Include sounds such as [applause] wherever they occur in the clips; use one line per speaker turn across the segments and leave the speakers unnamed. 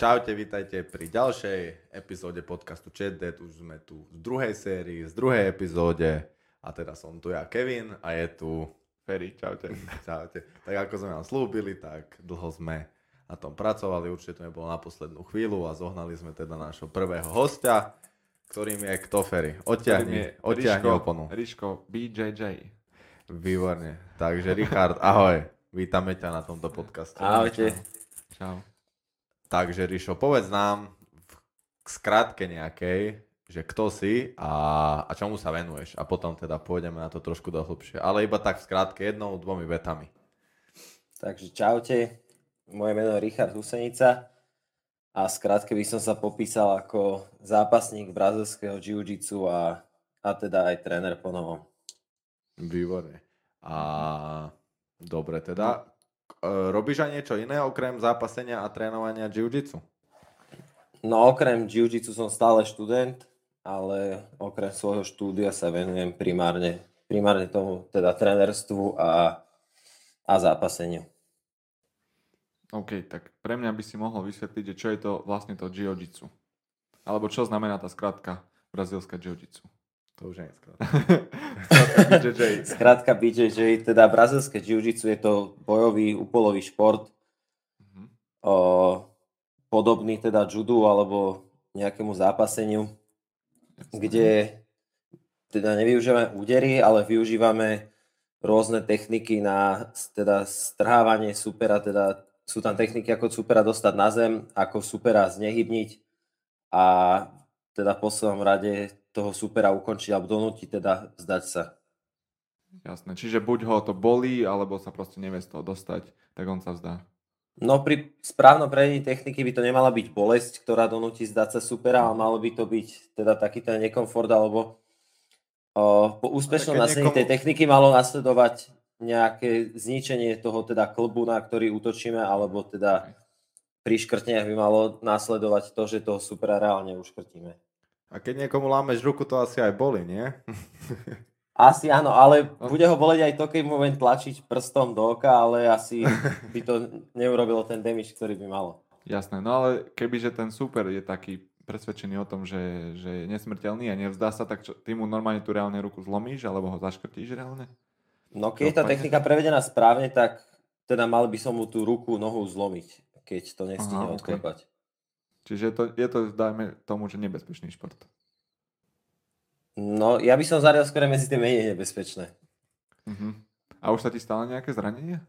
čaute, vítajte pri ďalšej epizóde podcastu Chat Už sme tu v druhej sérii, z druhej epizóde a teda som tu ja Kevin a je tu
Ferry, čaute. [laughs]
Čaute. Tak ako sme vám slúbili, tak dlho sme na tom pracovali, určite to nebolo na poslednú chvíľu a zohnali sme teda nášho prvého hostia, ktorým je kto Ferry. Odtiahni, odtiahni oponu.
Riško BJJ.
Výborne. Takže Richard, ahoj. Vítame ťa na tomto podcaste.
Ahojte.
Čau.
Takže Rišo, povedz nám v skratke nejakej, že kto si a, a čomu sa venuješ. A potom teda pôjdeme na to trošku dohlbšie. Ale iba tak v skratke jednou, dvomi vetami.
Takže čaute, moje meno je Richard Husenica a skrátke by som sa popísal ako zápasník brazilského jiu-jitsu a, a teda aj tréner po novom.
Výborne. A dobre teda, E, robíš aj niečo iné okrem zápasenia a trénovania jiu-jitsu?
No okrem jiu-jitsu som stále študent, ale okrem svojho štúdia sa venujem primárne, primárne tomu teda trénerstvu a, a zápaseniu.
OK, tak pre mňa by si mohol vysvetliť, že čo je to vlastne to jiu-jitsu. Alebo čo znamená tá skratka brazilská jiu-jitsu.
To už nie je [laughs] skrátka.
BJJ. Skrátka BJJ, teda brazilské jiu-jitsu je to bojový úpolový šport, mm-hmm. o, podobný teda judu alebo nejakému zápaseniu, Jasne. kde teda nevyužívame údery, ale využívame rôzne techniky na teda strhávanie supera, teda sú tam techniky, ako supera dostať na zem, ako supera znehybniť a teda v poslednom rade toho supera ukončiť alebo donútiť teda vzdať sa.
Jasné, čiže buď ho to bolí, alebo sa proste nevie z toho dostať, tak on sa vzdá.
No pri správnom prevedení techniky by to nemala byť bolesť, ktorá donúti zdať sa supera, ale malo by to byť teda taký ten nekomfort, alebo o, po úspešnom nasledení niekomu... tej techniky malo nasledovať nejaké zničenie toho teda klbu, na ktorý útočíme, alebo teda pri škrteniach by malo následovať to, že toho supera reálne uškrtíme.
A keď niekomu lámeš ruku, to asi aj boli, nie?
Asi áno, ale bude ho boleť aj to, keď mu len tlačiť prstom do oka, ale asi [laughs] by to neurobilo ten damage, ktorý by malo.
Jasné, no ale kebyže ten super je taký presvedčený o tom, že, že je nesmrteľný a nevzdá sa, tak čo, ty mu normálne tú reálne ruku zlomíš alebo ho zaškrtíš reálne?
No keď je tá technika prevedená správne, tak teda mal by som mu tú ruku, nohu zlomiť, keď to nestihne odklepať.
Čiže je to, je to, dajme tomu, že nebezpečný šport.
No, ja by som zarial skôr medzi tie menej nebezpečné.
Uh-huh. A už sa ti stalo nejaké zranenie?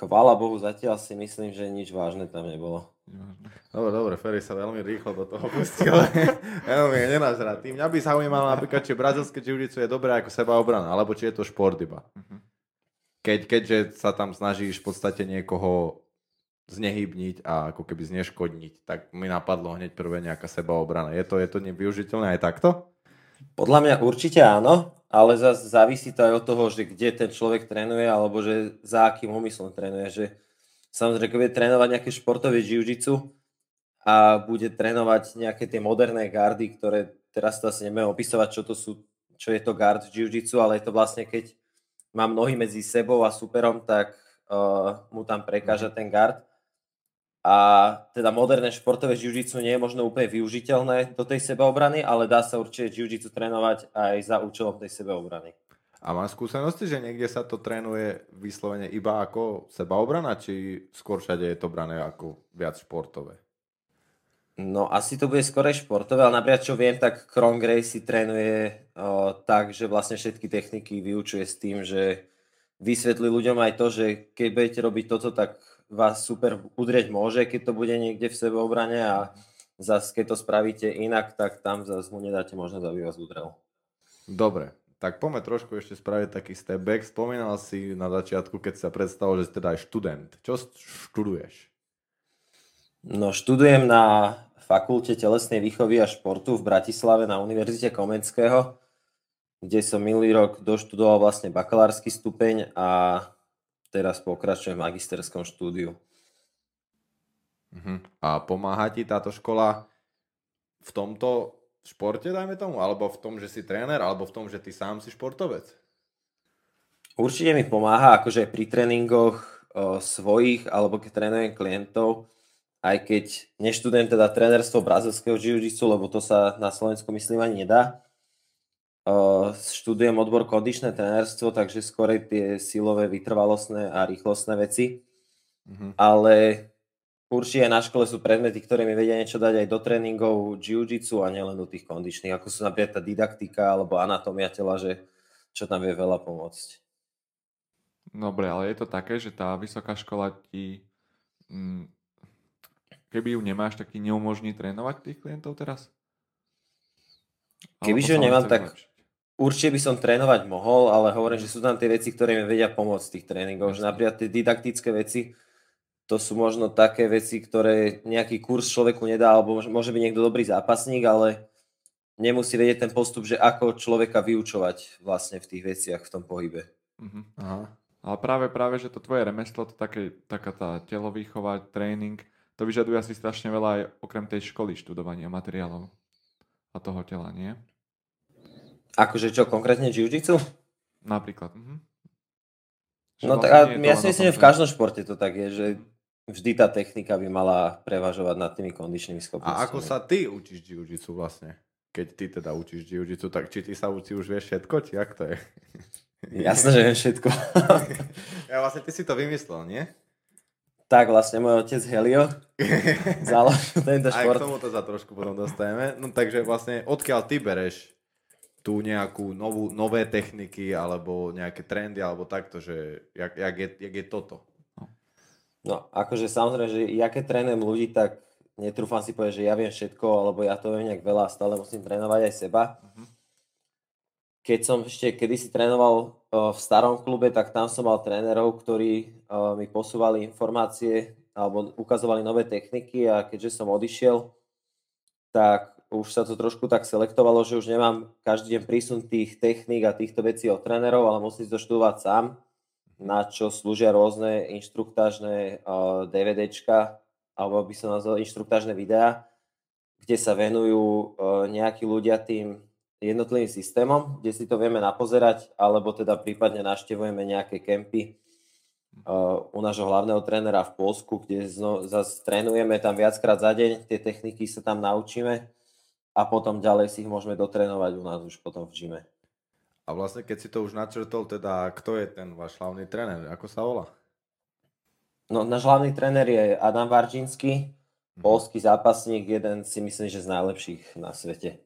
Chvála Bohu, zatiaľ si myslím, že nič vážne tam nebolo.
Dobre, dobre, Ferry sa veľmi rýchlo do toho pustil. [laughs] veľmi je nenazratý. Mňa by zaujímalo napríklad, či brazilské jiu je dobré ako seba obrana, alebo či je to šport iba. Uh-huh. Keď, keďže sa tam snažíš v podstate niekoho znehybniť a ako keby zneškodniť, tak mi napadlo hneď prvé nejaká sebaobrana. Je to, je to nevyužiteľné aj takto?
Podľa mňa určite áno, ale zase závisí to aj od toho, že kde ten človek trénuje, alebo že za akým úmyslom trénuje. Že samozrejme, keď bude trénovať nejaké športové jiu-jitsu a bude trénovať nejaké tie moderné gardy, ktoré teraz to asi nebudem opisovať, čo to sú, čo je to guard v jiu-jitsu, ale je to vlastne, keď mám nohy medzi sebou a superom, tak uh, mu tam prekáža mhm. ten guard a teda moderné športové jiu-jitsu nie je možno úplne využiteľné do tej sebeobrany, ale dá sa určite jiu-jitsu trénovať aj za účelom tej sebeobrany.
A má skúsenosti, že niekde sa to trénuje vyslovene iba ako sebaobrana, či skôr všade je to brané ako viac športové?
No asi to bude skôr športové, ale napríklad čo viem, tak Kron Gray si trénuje o, tak, že vlastne všetky techniky vyučuje s tým, že vysvetlí ľuďom aj to, že keď budete robiť toto, tak vás super udrieť môže, keď to bude niekde v sebeobrane a zase keď to spravíte inak, tak tam zase mu nedáte možnosť, aby vás udrel.
Dobre, tak poďme trošku ešte spraviť taký step back. Spomínal si na začiatku, keď sa predstavil, že si teda aj študent. Čo študuješ?
No, študujem na Fakulte telesnej výchovy a športu v Bratislave na Univerzite Komenského, kde som minulý rok doštudoval vlastne bakalársky stupeň a teraz pokračujem v magisterskom štúdiu.
Uh-huh. A pomáha ti táto škola v tomto športe, dajme tomu? Alebo v tom, že si tréner? Alebo v tom, že ty sám si športovec?
Určite mi pomáha, akože pri tréningoch o, svojich, alebo keď trénujem klientov, aj keď neštudujem teda trénerstvo brazilského jiu-jitsu, lebo to sa na Slovensku myslím ani nedá. Študujem odbor kondičné trénerstvo, takže skôr tie silové, vytrvalostné a rýchlostné veci. Mm-hmm. Ale určite na škole sú predmety, ktoré mi vedia niečo dať aj do tréningov jiu-jitsu a nielen do tých kondičných, ako sú napríklad tá didaktika alebo anatómia tela, že čo tam vie veľa pomôcť.
Dobre, ale je to také, že tá vysoká škola ti mm, keby ju nemáš, tak ti neumožní trénovať tých klientov teraz?
Keby ju nemám, tak zlepšiť? Určite by som trénovať mohol, ale hovorím, že sú tam tie veci, ktoré mi vedia pomôcť v tých tréningoch. Že napríklad tie didaktické veci, to sú možno také veci, ktoré nejaký kurz človeku nedá, alebo môže byť niekto dobrý zápasník, ale nemusí vedieť ten postup, že ako človeka vyučovať vlastne v tých veciach v tom pohybe. Uh-huh.
Aha. Ale práve, práve, že to tvoje remeslo, to také, taká tá telovýchova, tréning, to vyžaduje asi strašne veľa aj okrem tej školy študovania materiálov a toho tela, nie?
Akože čo, konkrétne jiu-jitsu?
Napríklad. Mhm.
No tak ja si myslím, že v každom športe to tak je, že vždy tá technika by mala prevažovať nad tými kondičnými schopnosťami.
A ako sa ty učíš jiu-jitsu vlastne? Keď ty teda učíš jiu-jitsu, tak či ty sa učí už vieš všetko, či jak to je? [laughs]
Jasné, že viem všetko. [laughs]
ja vlastne ty si to vymyslel, nie?
Tak vlastne môj otec Helio [laughs] založil tento šport.
Aj k tomuto sa trošku potom dostaneme. No takže vlastne odkiaľ ty bereš tú nejakú novú, nové techniky alebo nejaké trendy alebo takto, že jak, jak, je, jak je toto?
No akože samozrejme, že ja keď trénujem ľudí, tak netrúfam si povedať, že ja viem všetko, alebo ja to viem nejak veľa stále musím trénovať aj seba. Uh-huh keď som ešte kedysi trénoval v starom klube, tak tam som mal trénerov, ktorí mi posúvali informácie alebo ukazovali nové techniky a keďže som odišiel, tak už sa to trošku tak selektovalo, že už nemám každý deň prísun tých techník a týchto vecí od trénerov, ale musím to študovať sám, na čo slúžia rôzne inštruktážne DVDčka, alebo by som nazval inštruktážne videá, kde sa venujú nejakí ľudia tým jednotlivým systémom, kde si to vieme napozerať, alebo teda prípadne naštevujeme nejaké kempy u nášho hlavného trénera v Polsku, kde zase trénujeme tam viackrát za deň, tie techniky sa tam naučíme a potom ďalej si ich môžeme dotrénovať u nás už potom v gyme.
A vlastne keď si to už načrtol, teda kto je ten váš hlavný tréner, ako sa volá?
No, náš hlavný tréner je Adam Varčínsky, mhm. polský zápasník, jeden si myslím, že z najlepších na svete.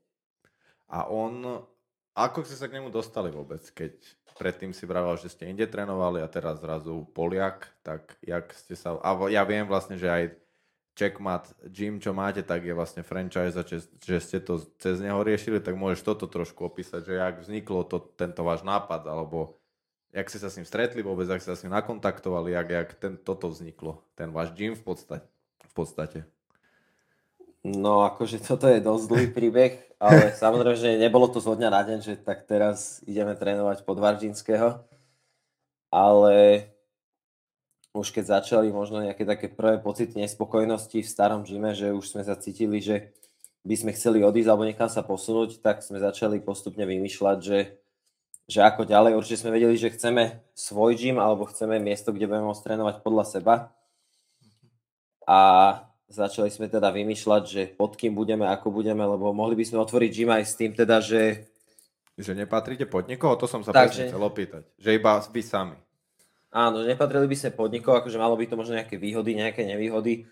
A on, ako ste sa k nemu dostali vôbec, keď predtým si vravel, že ste inde trénovali a teraz zrazu Poliak, tak jak ste sa, a ja viem vlastne, že aj Checkmat Gym, čo máte, tak je vlastne franchise, že, že ste to cez neho riešili, tak môžeš toto trošku opísať, že jak vzniklo to, tento váš nápad, alebo jak ste sa s ním stretli vôbec, jak ste sa s ním nakontaktovali, jak, jak ten, toto vzniklo, ten váš gym v podstate. V podstate.
No akože toto je dosť dlhý príbeh, ale [laughs] samozrejme, že nebolo to zo dňa na deň, že tak teraz ideme trénovať pod Varžinského. Ale už keď začali možno nejaké také prvé pocity nespokojnosti v starom žime, že už sme sa cítili, že by sme chceli odísť alebo niekam sa posunúť, tak sme začali postupne vymýšľať, že, že ako ďalej. Určite sme vedeli, že chceme svoj gym alebo chceme miesto, kde budeme môcť trénovať podľa seba. A Začali sme teda vymýšľať, že pod kým budeme, ako budeme, lebo mohli by sme otvoriť gym aj s tým teda, že...
Že nepatríte pod nikoho? To som sa tak, presne chcel opýtať. Že iba vy sami.
Áno, nepatrili by sme pod nikoho, akože malo by to možno nejaké výhody, nejaké nevýhody.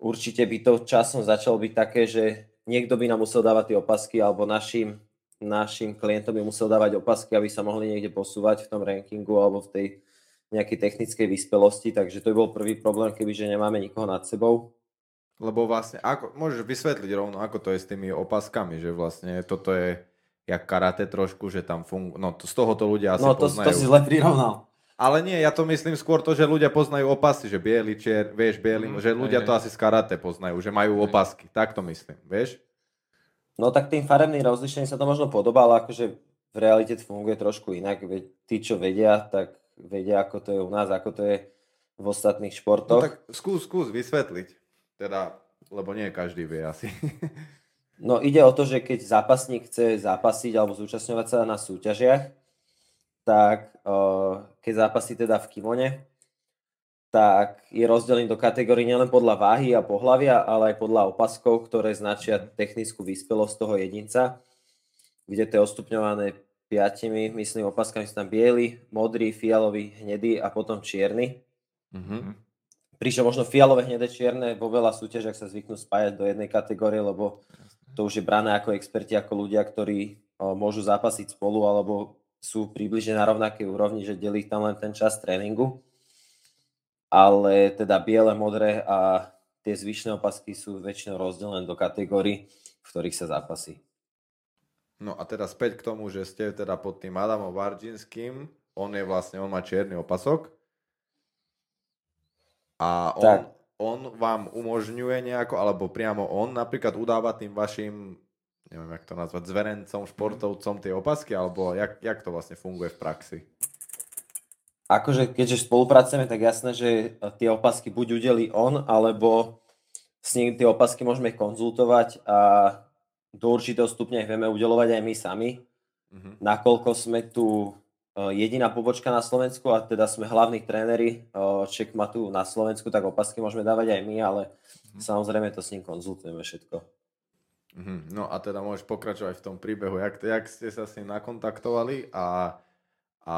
Určite by to časom začalo byť také, že niekto by nám musel dávať tie opasky, alebo našim, našim klientom by musel dávať opasky, aby sa mohli niekde posúvať v tom rankingu alebo v tej nejakej technickej vyspelosti, takže to by bol prvý problém, kebyže nemáme nikoho nad sebou.
Lebo vlastne, ako, môžeš vysvetliť rovno, ako to je s tými opaskami, že vlastne toto je jak karate trošku, že tam funguje, no to, z toho to ľudia asi
no, to,
poznajú.
to si zle prirovnal.
Ale nie, ja to myslím skôr to, že ľudia poznajú opasy, že biely, čier, vieš, biely, mm, že ľudia to asi z karate poznajú, že majú opasky, tak to myslím, vieš?
No tak tým farebným rozlišením sa to možno podobá, ale akože v realite to funguje trošku inak. Tí, čo vedia, tak vedia, ako to je u nás, ako to je v ostatných športoch. No
tak skús, skús vysvetliť. Teda, lebo nie každý vie asi.
No ide o to, že keď zápasník chce zápasiť alebo zúčastňovať sa na súťažiach, tak uh, keď zápasí teda v kimone, tak je rozdelený do kategórií nielen podľa váhy a pohlavia, ale aj podľa opaskov, ktoré značia technickú vyspelosť toho jedinca, kde to je ostupňované piatimi, myslím, opaskami sú tam biely, modrý, fialový, hnedý a potom čierny. Mm-hmm. Pričom možno fialové, hnedé, čierne vo veľa súťažiach sa zvyknú spájať do jednej kategórie, lebo to už je brané ako experti, ako ľudia, ktorí o, môžu zápasiť spolu alebo sú približne na rovnakej úrovni, že delí tam len ten čas tréningu ale teda biele, modré a tie zvyšné opasky sú väčšinou rozdelené do kategórií, v ktorých sa zápasí.
No a teda späť k tomu, že ste teda pod tým Adamom Varginským, on je vlastne, on má čierny opasok a on, tak. on vám umožňuje nejako, alebo priamo on napríklad udáva tým vašim, neviem jak to nazvať, zverencom, športovcom tie opasky, alebo jak, jak to vlastne funguje v praxi?
akože keďže spolupracujeme, tak jasné, že tie opasky buď udeli on, alebo s ním tie opasky môžeme konzultovať a do určitého stupňa ich vieme udelovať aj my sami. Mm-hmm. Nakoľko sme tu e, jediná pobočka na Slovensku a teda sme hlavní tréneri, e, tu na Slovensku, tak opasky môžeme dávať aj my, ale mm-hmm. samozrejme to s ním konzultujeme všetko.
Mm-hmm. No a teda môžeš pokračovať v tom príbehu, jak, jak ste sa s ním nakontaktovali a, a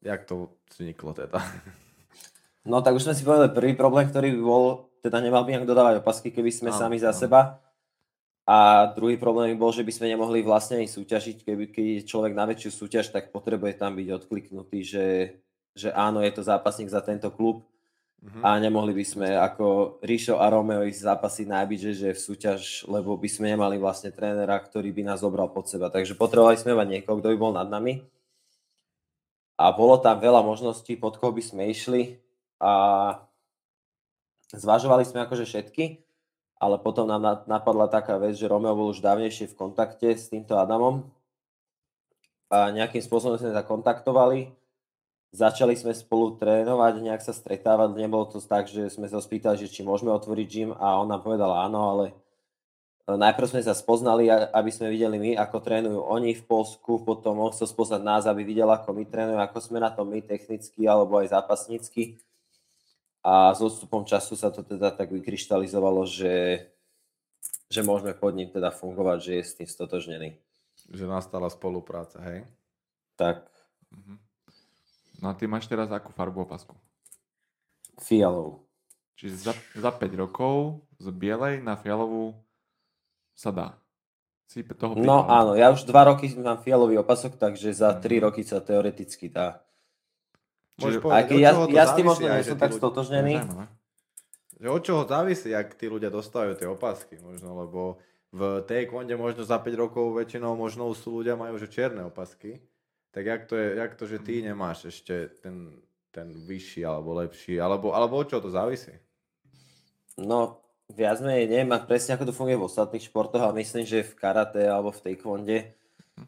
jak to vzniklo teda? [laughs]
No tak už sme si povedali prvý problém, ktorý bol, teda nemal by nejak dodávať opasky, keby sme áno, sami za áno. seba. A druhý problém bol, že by sme nemohli vlastne ani súťažiť, keby keď človek na väčšiu súťaž, tak potrebuje tam byť odkliknutý, že, že áno, je to zápasník za tento klub. Uh-huh. A nemohli by sme ako Ríšo a Romeo ísť zápasiť najbyť, že, že v súťaž, lebo by sme nemali vlastne trénera, ktorý by nás zobral pod seba. Takže potrebovali sme mať niekoho, kto by bol nad nami a bolo tam veľa možností, pod koho by sme išli a zvažovali sme akože všetky, ale potom nám napadla taká vec, že Romeo bol už dávnejšie v kontakte s týmto Adamom a nejakým spôsobom sme sa kontaktovali, začali sme spolu trénovať, nejak sa stretávať, nebolo to tak, že sme sa spýtali, že či môžeme otvoriť gym a on nám povedal áno, ale Najprv sme sa spoznali, aby sme videli my, ako trénujú oni v Polsku, potom on chcel spoznať nás, aby videl, ako my trénujeme, ako sme na tom my technicky alebo aj zápasnícky. A s odstupom času sa to teda tak vykryštalizovalo, že, že môžeme pod ním teda fungovať, že je s tým stotožnený.
Že nastala spolupráca, hej?
Tak.
Mhm. No a ty máš teraz akú farbu opasku?
Fialovú.
Čiže za, za 5 rokov z bielej na fialovú sa dá.
Si toho no áno, ja už dva roky mám fialový opasok, takže za mm. tri roky sa teoreticky dá.
Môžeš povedať, keď ja,
ja s tým možno nie som tak stotožnený.
Že od čoho závisí, ak tí ľudia dostávajú tie opasky možno, lebo v tej konde možno za 5 rokov väčšinou možno sú ľudia majú že čierne opasky. Tak jak to, je, jak to že ty mhm. nemáš ešte ten, ten vyšší alebo lepší, alebo, alebo od čoho to závisí?
No, viac menej neviem presne, ako to funguje v ostatných športoch, ale myslím, že v karate alebo v taekwonde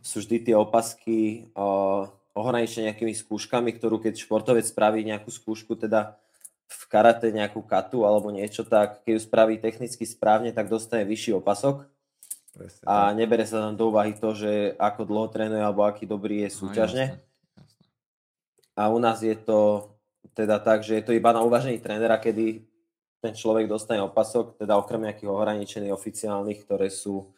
sú vždy tie opasky uh, ohraničené nejakými skúškami, ktorú keď športovec spraví nejakú skúšku, teda v karate nejakú katu alebo niečo, tak keď ju spraví technicky správne, tak dostane vyšší opasok. Presne, a tak. nebere sa tam do úvahy to, že ako dlho trénuje alebo aký dobrý je no, súťažne. No, jasne, jasne. A u nás je to teda tak, že je to iba na uvažení trénera, kedy ten človek dostane opasok, teda okrem nejakých ohraničených oficiálnych, ktoré sú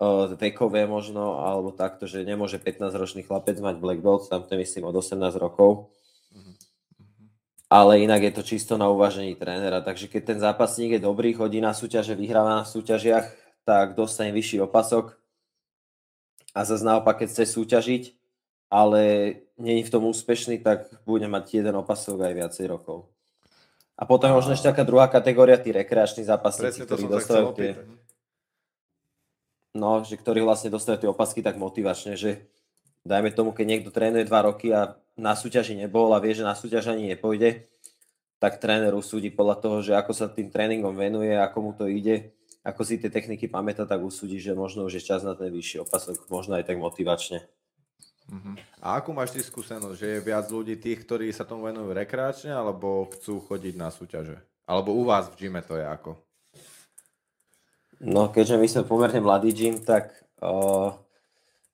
uh, vekové možno, alebo takto, že nemôže 15-ročný chlapec mať black belt, tam to myslím od 18 rokov. Mm-hmm. Ale inak je to čisto na uvažení trénera, takže keď ten zápasník je dobrý, chodí na súťaže, vyhráva na súťažiach, tak dostane vyšší opasok. A zase naopak, keď chce súťažiť, ale není v tom úspešný, tak bude mať jeden opasok aj viacej rokov. A potom je možno ešte taká druhá kategória, tí rekreační zápasníci, ktorí dostávajú tie... No, že ktorí vlastne dostávajú tie opasky tak motivačne, že dajme tomu, keď niekto trénuje dva roky a na súťaži nebol a vie, že na súťaž ani nepôjde, tak tréner usúdi podľa toho, že ako sa tým tréningom venuje, ako mu to ide, ako si tie techniky pamätá, tak usúdi, že možno už je čas na ten vyšší opasok, možno aj tak motivačne.
Uh-huh. A akú máš ty skúsenosť, že je viac ľudí tých, ktorí sa tomu venujú rekreačne, alebo chcú chodiť na súťaže? Alebo u vás v gyme to je ako?
No, keďže my sme pomerne mladý gym, tak uh,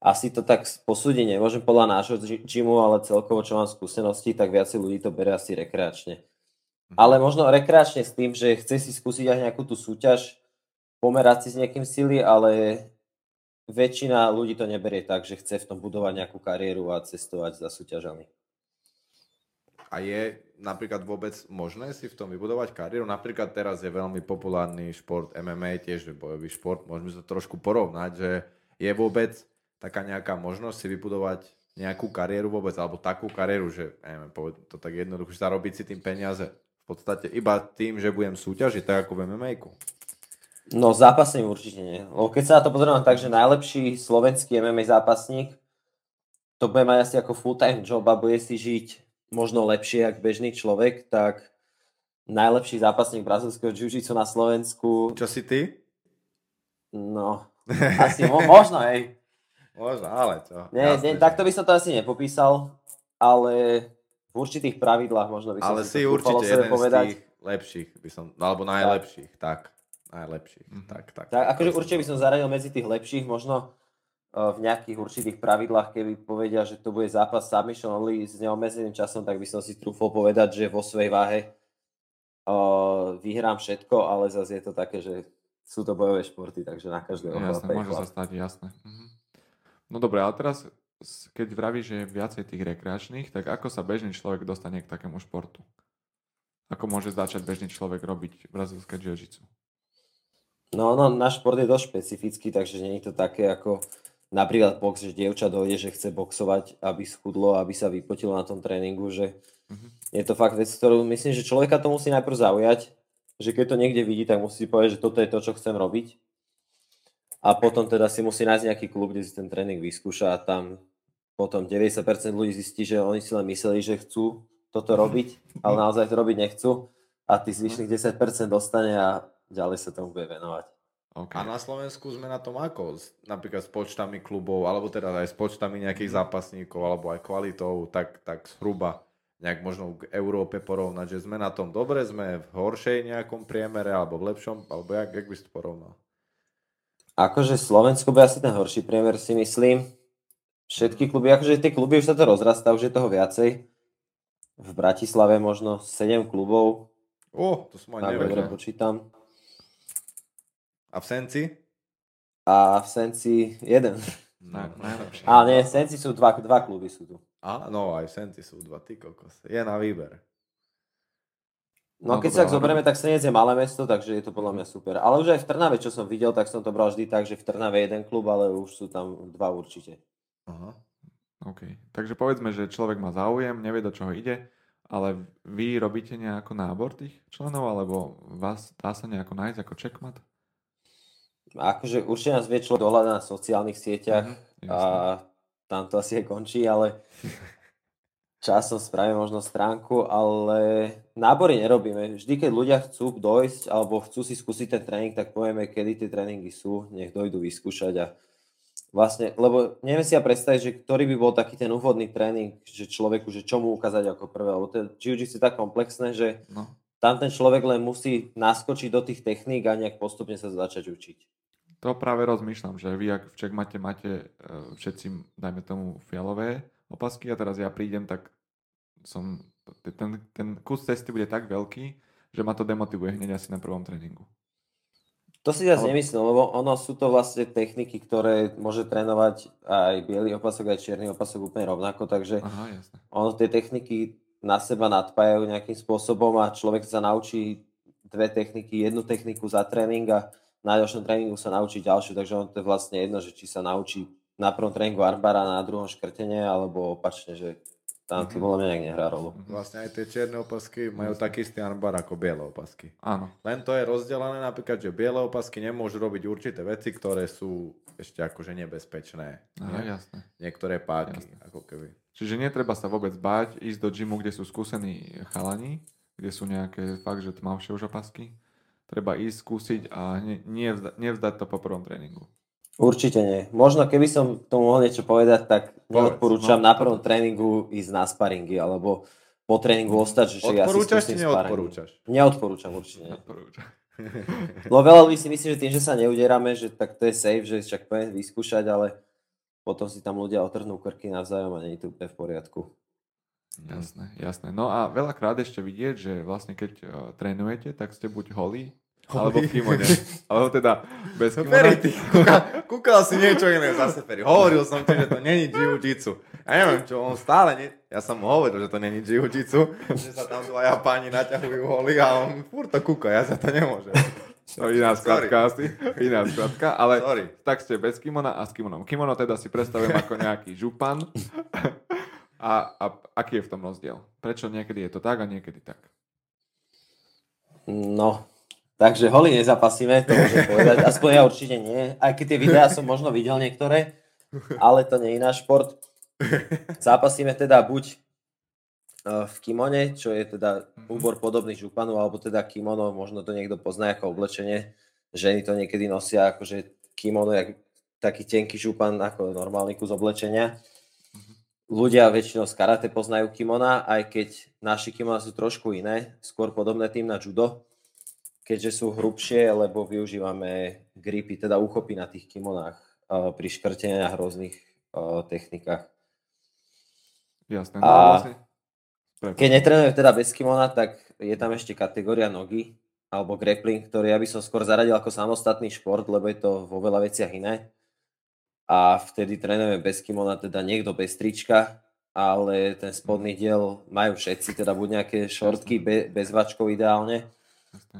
asi to tak posúdiť nemôžem podľa nášho gymu, ale celkovo, čo mám skúsenosti, tak viacej ľudí to berie asi rekreačne. Ale možno rekreačne s tým, že chce si skúsiť aj nejakú tú súťaž, pomerať si s niekým sily, ale väčšina ľudí to neberie tak, že chce v tom budovať nejakú kariéru a cestovať za súťažami.
A je napríklad vôbec možné si v tom vybudovať kariéru? Napríklad teraz je veľmi populárny šport MMA, tiež bojový šport, môžeme sa trošku porovnať, že je vôbec taká nejaká možnosť si vybudovať nejakú kariéru vôbec, alebo takú kariéru, že neviem, to tak jednoducho, zarobiť si tým peniaze v podstate iba tým, že budem súťažiť, tak ako v mma
No zápasím určite nie. Lebo keď sa na to pozriem tak, že najlepší slovenský MMA zápasník to bude mať asi ako full-time job a bude si žiť možno lepšie ako bežný človek, tak najlepší zápasník brazilského jiu na Slovensku...
Čo si ty?
No, asi mo- možno, hej.
Možno, ale čo.
Nie, nie, takto by som to asi nepopísal, ale v určitých pravidlách možno by som
ale
si,
si
to
určite jeden
povedať.
z tých lepších, by som, alebo najlepších, tak. tak najlepších. Mm-hmm. Tak, tak,
tak, akože určite by som zaradil medzi tých lepších, možno uh, v nejakých určitých pravidlách, keby povedia, že to bude zápas submission only s neomezeným časom, tak by som si trúfol povedať, že vo svojej váhe uh, vyhrám všetko, ale zase je to také, že sú to bojové športy, takže na každého
Jasné, môže sa stať, jasné. Mhm. No dobre, ale teraz, keď vravíš, že je viacej tých rekreačných, tak ako sa bežný človek dostane k takému športu? Ako môže začať bežný človek robiť brazilské jiu
No, no, náš šport je dosť špecifický, takže nie je to také ako napríklad box, že dievča dojde, že chce boxovať, aby schudlo, aby sa vypotilo na tom tréningu, že uh-huh. je to fakt vec, ktorú myslím, že človeka to musí najprv zaujať, že keď to niekde vidí, tak musí povedať, že toto je to, čo chcem robiť. A potom teda si musí nájsť nejaký klub, kde si ten tréning vyskúša a tam potom 90% ľudí zistí, že oni si len mysleli, že chcú toto robiť, ale naozaj to robiť nechcú a tých zvyšných 10% dostane a ďalej sa tomu bude venovať.
Okay. A na Slovensku sme na tom ako? Napríklad s počtami klubov, alebo teda aj s počtami nejakých zápasníkov, alebo aj kvalitou, tak, tak zhruba nejak možno k Európe porovnať, že sme na tom dobre, sme v horšej nejakom priemere, alebo v lepšom, alebo jak, jak by si to porovnal?
Akože Slovensko by asi ten horší priemer si myslím. Všetky kluby, akože tie kluby už sa to rozrastá, už je toho viacej. V Bratislave možno 7 klubov.
O, to som aj nevedel.
Dobre počítam.
A v Senci?
A v Senci jeden.
No, najlepšie.
A nie, v Senci sú dva, dva kluby sú tu.
A, no aj v Senci sú dva, ty kokos. Je na výber.
No, no keď sa tak zoberieme, tak Senec je malé mesto, takže je to podľa mňa super. Ale už aj v Trnave, čo som videl, tak som to bral vždy tak, že v Trnave jeden klub, ale už sú tam dva určite.
Aha. OK. Takže povedzme, že človek má záujem, nevie do čoho ide, ale vy robíte nejako nábor tých členov, alebo vás dá sa nejako nájsť ako checkmat?
Akože určite nás vie človek dohľadať na sociálnych sieťach mm-hmm, a tam to asi aj končí, ale [laughs] časom spravíme možno stránku, ale nábory nerobíme. Vždy, keď ľudia chcú dojsť alebo chcú si skúsiť ten tréning, tak povieme, kedy tie tréningy sú, nech dojdu vyskúšať a vlastne, lebo neviem si ja predstaviť, že ktorý by bol taký ten úvodný tréning, že človeku, že čo mu ukázať ako prvé, lebo ten jiu je tak komplexné, že no. Tam ten človek len musí naskočiť do tých techník a nejak postupne sa začať učiť.
To práve rozmýšľam, že vy ak v Checkmate máte e, všetci, dajme tomu, fialové opasky a teraz ja prídem, tak som, ten, ten kus cesty bude tak veľký, že ma to demotivuje hneď asi na prvom tréningu.
To si zase Ale... nemyslím, lebo ono sú to vlastne techniky, ktoré môže trénovať aj biely opasok, aj čierny opasok úplne rovnako, takže
Aha, jasne.
ono tie techniky na seba nadpájajú nejakým spôsobom a človek sa naučí dve techniky, jednu techniku za tréning a na ďalšom tréningu sa naučí ďalšiu, takže on to je vlastne jedno, že či sa naučí na prvom tréningu armbara, na druhom škrtenie, alebo opačne, že tam to bolo nejak nehrá rolu.
Mhm. Vlastne aj tie čierne opasky majú taký istý armbar ako biele opasky.
Áno.
Len to je rozdelené napríklad, že biele opasky nemôžu robiť určité veci, ktoré sú ešte akože nebezpečné.
Aha, nie? jasné.
Niektoré páky, jasné. ako keby.
Čiže netreba sa vôbec báť, ísť do gymu, kde sú skúsení chalani, kde sú nejaké fakt, že tmavšie už opasky treba ísť, skúsiť a nevzdať, nevzdať to po prvom tréningu.
Určite nie. Možno keby som tomu mohol niečo povedať, tak neodporúčam no, na prvom tréningu ísť na sparingy, alebo po tréningu ostať, že
Odporúčaš či neodporúčaš?
Neodporúčam určite. Nie. Lebo veľa ľudí si myslí, že tým, že sa neudierame, že tak to je safe, že však poviem vyskúšať, ale potom si tam ľudia otrhnú krky navzájom a nie je to úplne v poriadku.
Jasné, jasné. No a veľakrát ešte vidieť, že vlastne keď uh, trénujete, tak ste buď holí, alebo v kimone. [laughs] alebo teda bez kimona.
Ferry, ty kúkal, kúkal si niečo iné zase, Ferry. Hovoril som ti, že to není jiu-jitsu. Ja neviem čo, on stále, nie, ja som mu hovoril, že to není jiu-jitsu, že sa tam dvaja páni naťahujú holy a on furt to kúka, ja sa to nemôžem.
No, iná skratka asi, [laughs] iná skratka, ale
Sorry.
tak ste bez kimona a s kimonom. Kimono teda si predstavujem ako nejaký župan. [laughs] A, a aký je v tom rozdiel? Prečo niekedy je to tak a niekedy tak?
No, takže holy nezapasíme, to môžem povedať. Aspoň ja určite nie. Aj keď tie videá som možno videl niektoré, ale to nie je náš šport. Zápasíme teda buď v kimone, čo je teda úbor podobný županu, alebo teda kimono, možno to niekto pozná ako oblečenie. Ženy to niekedy nosia akože kimono, jak taký tenký župan ako normálny kus oblečenia. Ľudia väčšinou z karate poznajú kimona, aj keď naši kimona sú trošku iné, skôr podobné tým na judo, keďže sú hrubšie, lebo využívame gripy, teda úchopy na tých kimonách eh, pri škrteniach rôznych eh, technikách.
Jasné. No,
A-
vlastne...
Keď netrenujeme teda bez kimona, tak je tam ešte kategória nogy alebo grappling, ktorý ja by som skôr zaradil ako samostatný šport, lebo je to vo veľa veciach iné. A vtedy trénujeme bez kimona, teda niekto bez trička, ale ten spodný diel majú všetci, teda buď nejaké šortky be, bez vačkov ideálne,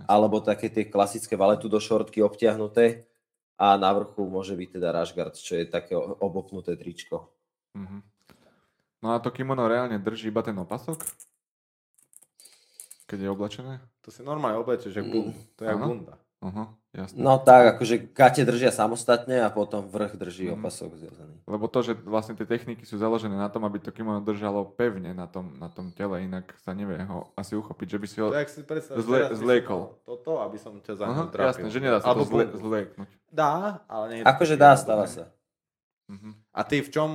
alebo také tie klasické valetu do šortky obtiahnuté a na vrchu môže byť teda rashguard, čo je také obopnuté tričko.
Mhm. No a to kimono reálne drží iba ten opasok? Keď je oblečené?
To si normálne oblečeš, jak bun, to je jak bunda.
Aha, jasné.
No tak, akože gate držia samostatne a potom vrch drží
Mhm.
opasok zviazaný.
Lebo to, že vlastne tie techniky sú založené na tom, aby to kimono držalo pevne na tom, na tom tele, inak sa nevie ho asi uchopiť, že by si ho...
Jak si predstav,
Zle- zliekol.
Toto, aby som ťa za
Aha,
ňu trafil.
jasné, že nedá sa
Alebo
to zle, zlieknúť.
Dá, ale nie
Akože dá, stáva sa.
Mhm.
A ty v čom,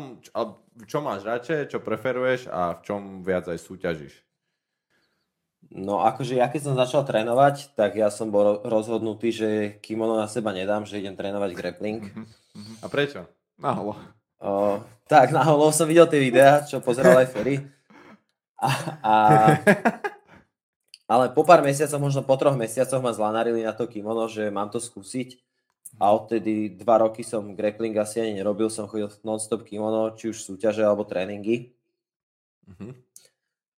čom máš radšej, čo preferuješ a v čom viac aj súťažíš?
No akože ja keď som začal trénovať, tak ja som bol ro- rozhodnutý, že kimono na seba nedám, že idem trénovať grappling.
Mhm. Mhm.
A prečo?
Naholo.
O, tak na holo som videl tie videá, čo pozeral aj Ferry. A, a, [laughs] ale po pár mesiacoch, možno po troch mesiacoch ma zlanarili na to kimono, že mám to skúsiť. A odtedy dva roky som grappling asi ani nerobil, som chodil non-stop kimono, či už súťaže alebo tréningy.
Mhm.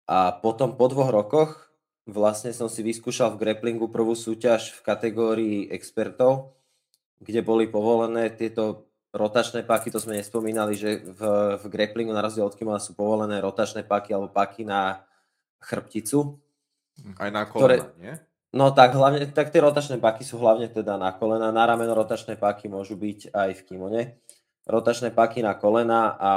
A potom po dvoch rokoch vlastne som si vyskúšal v grapplingu prvú súťaž v kategórii expertov, kde boli povolené tieto rotačné páky, to sme nespomínali, že v, v grapplingu na rozdiel od kimona sú povolené rotačné páky alebo páky na chrbticu.
Aj na
Ktoré-
kolena, nie?
No tak hlavne, tak tie rotačné páky sú hlavne teda na kolena, na rameno rotačné páky môžu byť aj v kimone. Rotačné páky na kolena a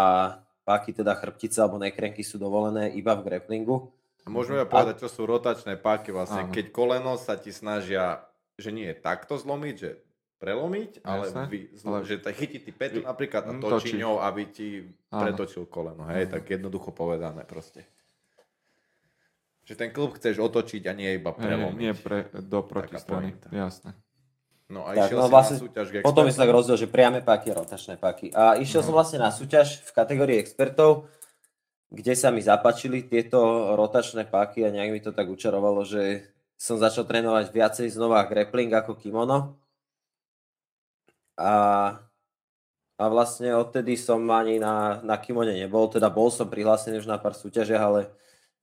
páky teda chrbtice alebo nekrenky sú dovolené iba v grapplingu.
A môžeme povedať, čo sú rotačné páky vlastne,
Áno.
keď koleno sa ti snažia, že nie je takto zlomiť, že prelomiť, ale, vy, zlo,
ale-
že chytí ty petu napríklad a
mm,
točí
točí.
ňou, aby ti
Áno.
pretočil koleno, hej,
Áno.
tak jednoducho povedané proste. Že ten klub chceš otočiť a nie iba prelomiť.
nie pre, do protistrany. Jasné.
No a
Tak,
išiel
no
si
vlastne
na súťaž k
Potom je
expertom?
tak rozdiel, že priame páky a rotačné páky. A išiel som vlastne na súťaž v kategórii expertov, kde sa mi zapáčili tieto rotačné páky a nejak mi to tak učarovalo, že som začal trénovať viacej znova grappling ako kimono. A, a vlastne odtedy som ani na, na kimone nebol, teda bol som prihlásený už na pár súťažiach, ale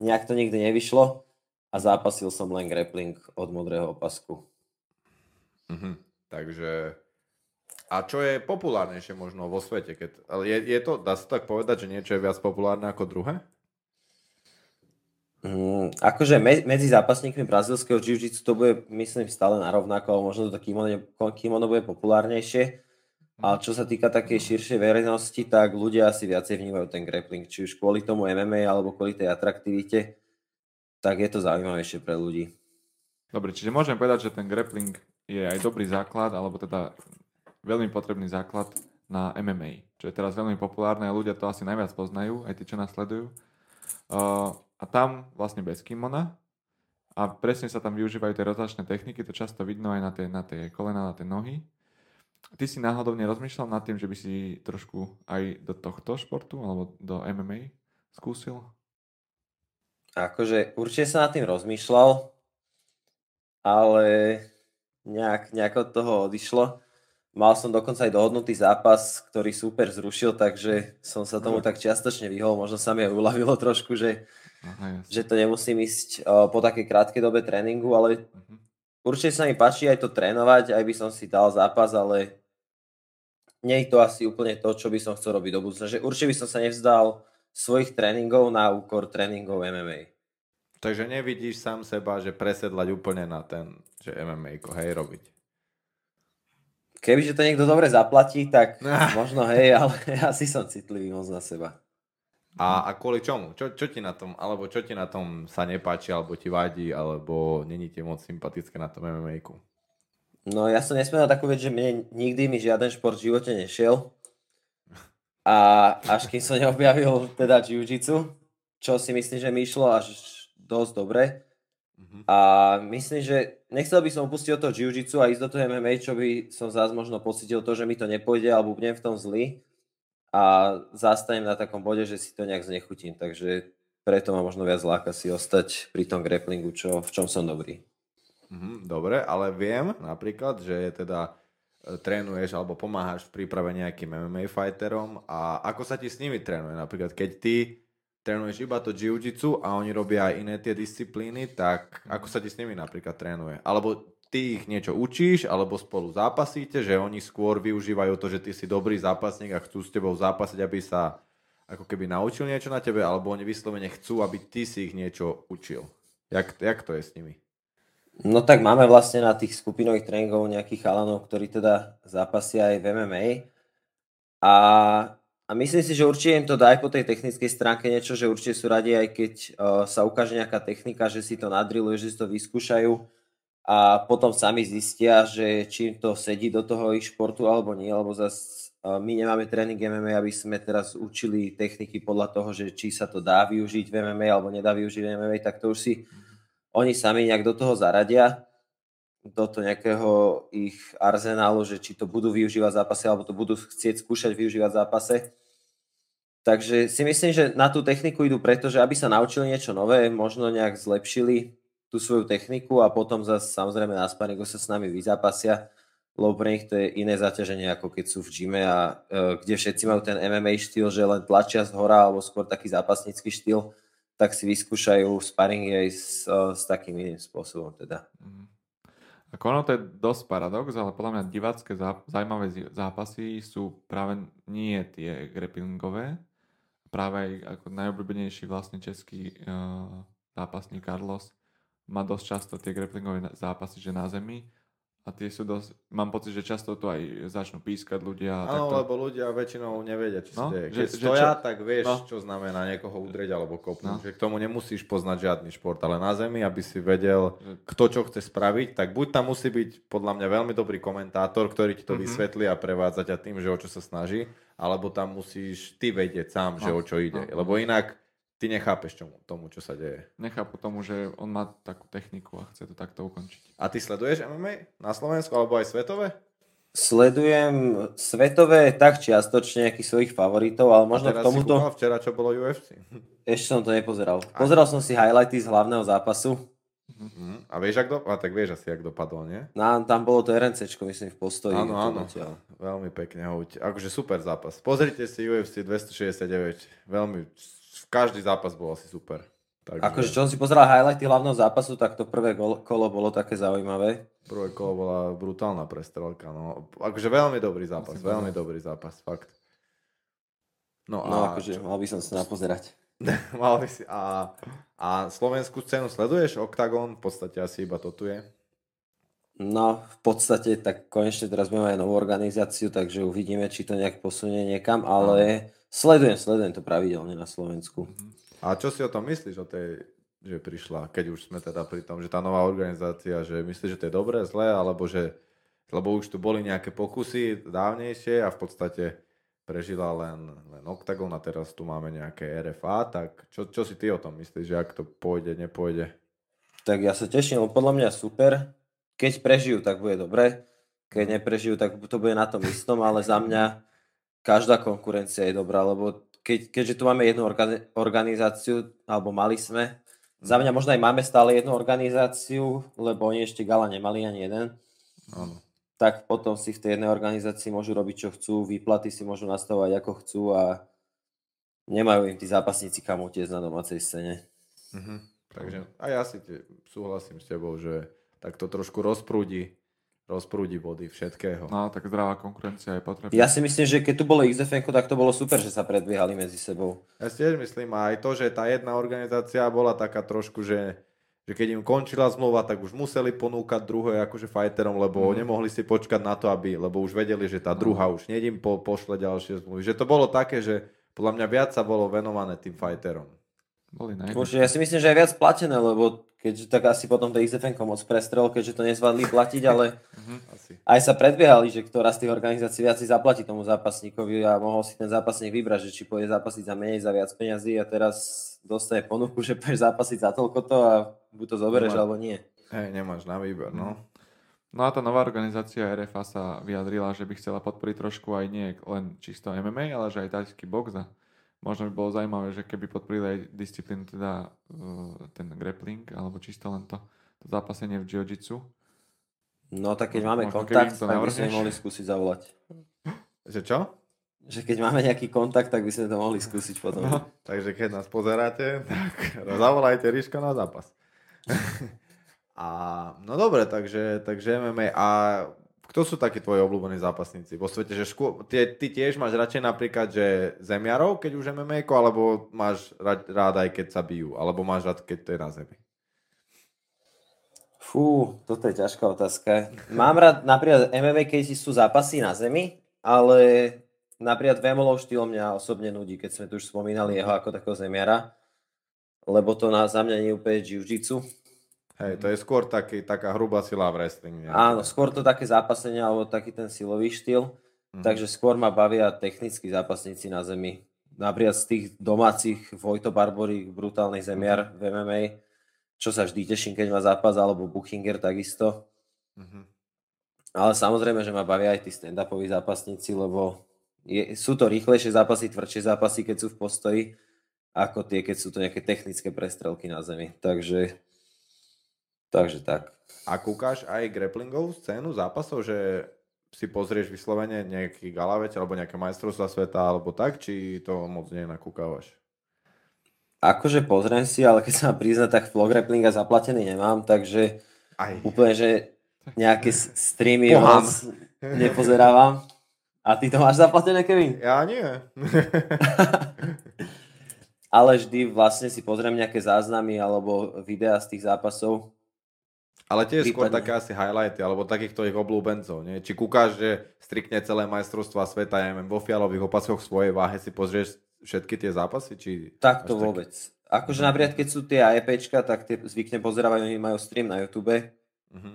nejak to nikdy nevyšlo a zápasil som len grappling od modrého opasku.
Mhm. Takže... A čo je populárnejšie možno vo svete? Keď, ale je, je to, dá sa tak povedať, že niečo je viac populárne ako druhé?
Mm, akože me, medzi zápasníkmi brazilského jiu-jitsu to bude, myslím, stále narovnako, ale možno to kimono, kimono bude populárnejšie. A čo sa týka takej širšej verejnosti, tak ľudia asi viacej vnímajú ten grappling, či už kvôli tomu MMA alebo kvôli tej atraktivite, tak je to zaujímavejšie pre ľudí.
Dobre, čiže môžem povedať, že ten grappling je aj dobrý základ, alebo teda veľmi potrebný základ na MMA, čo je teraz veľmi populárne a ľudia to asi najviac poznajú, aj tí, čo nás sledujú. Uh, a tam vlastne bez kimona a presne sa tam využívajú tie rotačné techniky, to často vidno aj na tie, na tie kolena, na tie nohy. Ty si náhodou nerozmýšľal nad tým, že by si trošku aj do tohto športu alebo do MMA skúsil?
Akože určite sa nad tým rozmýšľal, ale nejak, nejak od toho odišlo. Mal som dokonca aj dohodnutý zápas, ktorý super zrušil, takže som sa tomu tak čiastočne vyhol. Možno sa mi aj uľavilo trošku, že,
Aha,
že to nemusím ísť uh, po takej krátkej dobe tréningu, ale
Mhm.
Určite sa mi páči aj to trénovať, aj by som si dal zápas, ale nie je to asi úplne to, čo by som chcel robiť do budúcna. Že určite by som sa nevzdal svojich tréningov na úkor tréningov MMA.
Takže nevidíš sám seba, že presedlať úplne na ten, že MMA, hej, robiť.
Kebyže to niekto dobre zaplatí, tak
Ah. [laughs]
možno hej, ale [laughs] asi som citlivý moc na seba.
A, a kvôli čomu? Čo, čo ti na tom, alebo čo ti na tom sa nepáči, alebo ti vadí, alebo není ti moc sympatické na tom MMA-ku?
No ja som nesmiel na takú vec, že mne nikdy mi žiaden šport v živote nešiel. A až kým som neobjavil teda jiu-jitsu, čo si myslím, že mi išlo až dosť dobre.
Mhm.
A myslím, že nechcel by som opustiť od toho jiu-jitsu a ísť do toho MMA, čo by som zás možno pocítil to, že mi to nepôjde alebo budem v tom zlý. A zastanem na takom bode, že si to nejak znechutím. Takže preto ma možno viac láka si ostať pri tom grapplingu, čo, v čom som dobrý.
Mhm, dobre, ale viem napríklad, že teda e, trénuješ alebo pomáhaš v príprave nejakým MMA fighterom a ako sa ti s nimi trénuje? Napríklad keď ty trénuješ iba to jiu-jitsu a oni robia aj iné tie disciplíny, tak ako sa ti s nimi napríklad trénuje? Alebo ty ich niečo učíš, alebo spolu zápasíte, že oni skôr využívajú to, že ty si dobrý zápasník a chcú s tebou zápasiť, aby sa ako keby naučil niečo na tebe, alebo oni vyslovene chcú, aby ty si ich niečo učil. Jak, jak to je s nimi?
No tak máme vlastne na tých skupinových tréningov nejakých chalanov, ktorí teda zápasia aj v MMA. A, a myslím si, že určite im to dá aj po tej technickej stránke niečo, že určite sú radi aj keď uh, sa ukáže nejaká technika, že si to nadrilujú, že si to vyskúšajú a potom sami zistia, že či im to sedí do toho ich športu alebo nie, lebo zase my nemáme tréning MMA, aby sme teraz učili techniky podľa toho, že či sa to dá využiť v MMA alebo nedá využiť v MMA, tak to už si oni sami nejak do toho zaradia, do toho nejakého ich arzenálu, že či to budú využívať v zápase, alebo to budú chcieť skúšať využívať v zápase. Takže si myslím, že na tú techniku idú preto, že aby sa naučili niečo nové, možno nejak zlepšili tú svoju techniku a potom zase samozrejme na sparingu sa s nami vyzápasia, lebo pre nich to je iné zaťaženie, ako keď sú v gyme a e, kde všetci majú ten MMA štýl, že len tlačia z hora, alebo skôr taký zápasnícky štýl, tak si vyskúšajú sparingy aj s, e, s takým iným spôsobom teda.
Mhm. Ako ono to je dosť paradox, ale podľa mňa divácké zá, zaujímavé zápasy sú práve nie tie grapplingové, práve aj ako najobľúbenejší vlastne český uh, zápasník Carlos má dosť často tie grapplingové zápasy, že na zemi a tie sú dosť, mám pocit, že často to aj začnú pískať ľudia.
Áno,
takto.
lebo ľudia väčšinou nevedia, sa
No,
deje.
že-
Keď
že
stoja,
čo-
tak vieš,
no.
čo znamená niekoho udrieť alebo kopnúť.
No.
Že k tomu nemusíš poznať žiadny šport, ale na zemi, aby si vedel, kto čo chce spraviť, tak buď tam musí byť podľa mňa veľmi dobrý komentátor, ktorý ti to
Mhm.
vysvetlí a prevádza ťa tým, že o čo sa snaží, alebo tam musíš ty vedieť sám, že o
No,
čo ide.
no.
Lebo inak ty nechápeš čomu, tomu, čo sa deje.
Nechápu tomu, že on má takú techniku a chce to takto ukončiť.
A ty sleduješ MMA na Slovensku alebo aj svetové?
Sledujem svetové tak čiastočne nejakých svojich favoritov, ale
A
možno
teraz
k tomuto...
si včera, čo bolo UFC.
Ešte som to nepozeral. Pozeral som si highlighty z hlavného zápasu.
Mhm. A vieš, ak do... A tak vieš asi, jak dopadlo, nie?
Na, tam bolo to RNCčko, myslím, v postoji.
Áno, áno. Veľmi pekne hoď. Akože super zápas. Pozrite si UFC 269. Veľmi, každý zápas bol asi super. Takže
Akože čo som si pozeral highlighty hlavného zápasu, tak to prvé kolo bolo také zaujímavé.
prvé kolo bola brutálna prestrelka. No. Akože veľmi dobrý zápas, veľmi dobrý zápas, fakt. No,
No
a
akože mal by som sa napozerať. [laughs]
mal by si, a, a slovenskú scénu sleduješ? Octagon v podstate asi iba to tu je.
No, v podstate tak konečne teraz budeme aj novú organizáciu, takže uvidíme, či to nejak posunie niekam, ale sledujem, sledujem to pravidelne na Slovensku.
A čo si o tom myslíš, o tej, že prišla, keď už sme teda pri tom, že tá nová organizácia, že myslíš, že to je dobré, zlé, alebo že, lebo už tu boli nejaké pokusy dávnejšie a v podstate prežila len, len Octagon a teraz tu máme nejaké RFA, tak čo, čo si ty o tom myslíš, že ak to pôjde, nepôjde?
Tak ja sa teším, podľa mňa super. Keď prežijú, tak bude dobre. Keď neprežijú, tak to bude na tom istom, ale za mňa každá konkurencia je dobrá, lebo keď, keďže tu máme jednu organi- organizáciu, alebo mali sme, Za mňa možno aj máme stále jednu organizáciu, lebo oni ešte gala nemali ani jeden.
Áno.
Tak potom si v tej jednej organizácii môžu robiť, čo chcú, výplaty si môžu nastavovať, ako chcú a nemajú im tí zápasníci kam utiecť na domácej scéne.
Mhm. Takže a ja si te, súhlasím s tebou, že tak to trošku rozprúdi, rozprúdi body všetkého.
No, tak zdravá konkurencia je potrebná.
Ja si myslím, že keď tu bolo XFN, tak to bolo super, že sa predbiehali medzi sebou.
Ja si tiež myslím a aj to, že tá jedna organizácia bola taká trošku, že, že keď im končila zmluva, tak už museli ponúkať druhé akože fighterom, lebo
Mhm.
mm. nemohli si počkať na to, aby, lebo už vedeli, že tá druhá už hneď im po, pošle ďalšie zmluvy. Že to bolo také, že podľa mňa viac sa bolo venované tým fighterom.
Boli najmä.
Ja si myslím, že aj viac platené, lebo keďže tak asi potom to XFN moc prestrel, keďže to nezvládli platiť, ale
Asi.
aj sa predbiehali, že ktorá z tých organizácií viac si zaplatí tomu zápasníkovi a mohol si ten zápasník vybrať, že či pôjde zápasiť za menej, za viac peňazí a teraz dostane ponuku, [laughs] že pôjdeš zápasiť za toľko to a buď to zoberieš
Nemá-
alebo nie.
Hej, nemáš na výber, no.
No a tá nová organizácia RFA sa vyjadrila, že by chcela podporiť trošku aj nie len čisto MMA, ale že aj tajský box a možno by bolo zaujímavé, že keby podporili aj disciplínu, teda uh, ten grappling, alebo čisto len to, to zápasenie v jiu-jitsu.
No tak keď máme
Možno
kontakt,
keby im to
tak by sme mohli skúsiť zavolať.
Že čo?
Že keď máme nejaký kontakt, tak by sme to mohli skúsiť potom.
No.
Takže keď nás pozeráte, tak zavolajte Ríška na zápas. [laughs] a, no dobre, takže, takže MMA. A kto sú takí tvoji obľúbení zápasníci vo svete? Že škô... ty, ty tiež máš radšej napríklad, že zemiarov, keď už MMA, alebo máš rád, rád aj keď sa bijú? Alebo máš rád, keď to je na zemi?
Fú, toto je ťažká otázka. Mám rád napríklad MMA, keď sú zápasy na zemi, ale napríklad Vemolov štýl mňa osobne nudí, keď sme tu už spomínali jeho ako takého zemiara, lebo to na, za mňa nie je úplne jiu-jitsu.
Hej, to je skôr taký, taká hrubá sila v wrestlingu.
Áno, skôr to také zápasenie alebo taký ten silový štýl,
Mhm.
takže skôr ma bavia technickí zápasníci na zemi. Napríklad z tých domácich Vojto Barborík, brutálny zemiar v MMA, čo sa vždy teším, keď má zápas, alebo Buchinger takisto.
Mhm.
Ale samozrejme, že ma bavia aj tí stand-upoví zápasníci, lebo je, sú to rýchlejšie zápasy, tvrdšie zápasy, keď sú v postoji, ako tie, keď sú to nejaké technické prestrelky na zemi. Takže, takže tak.
A kúkaš aj grapplingovú scénu zápasov, že si pozrieš vyslovene nejaký galavec alebo nejaké majstrovstvá sveta alebo tak, či to moc nenakúkávaš?
Akože pozriem si, ale keď sa mám priznať, tak vlog grapplinga zaplatený nemám, takže
Aj.
úplne, že nejaké streamy moc nepozerávam. A ty to máš zaplatené, Kevin?
Ja nie. [laughs]
Ale vždy vlastne si pozriem nejaké záznamy alebo videá z tých zápasov.
Ale tiež skôr
Prípadne.
také asi highlighty, alebo takých tvojich obľúbencov, nie? Či kúkáš, že striktne celé majstrovstvá sveta, ja neviem, vo fialových opaskoch v svojej váhe si pozrieš všetky tie zápasy, či...
Takto
až tak-
vôbec. Akože napríklad, keď sú tie AEPčka, tak tie zvykne pozerávať, oni majú stream na YouTube,
Mhm.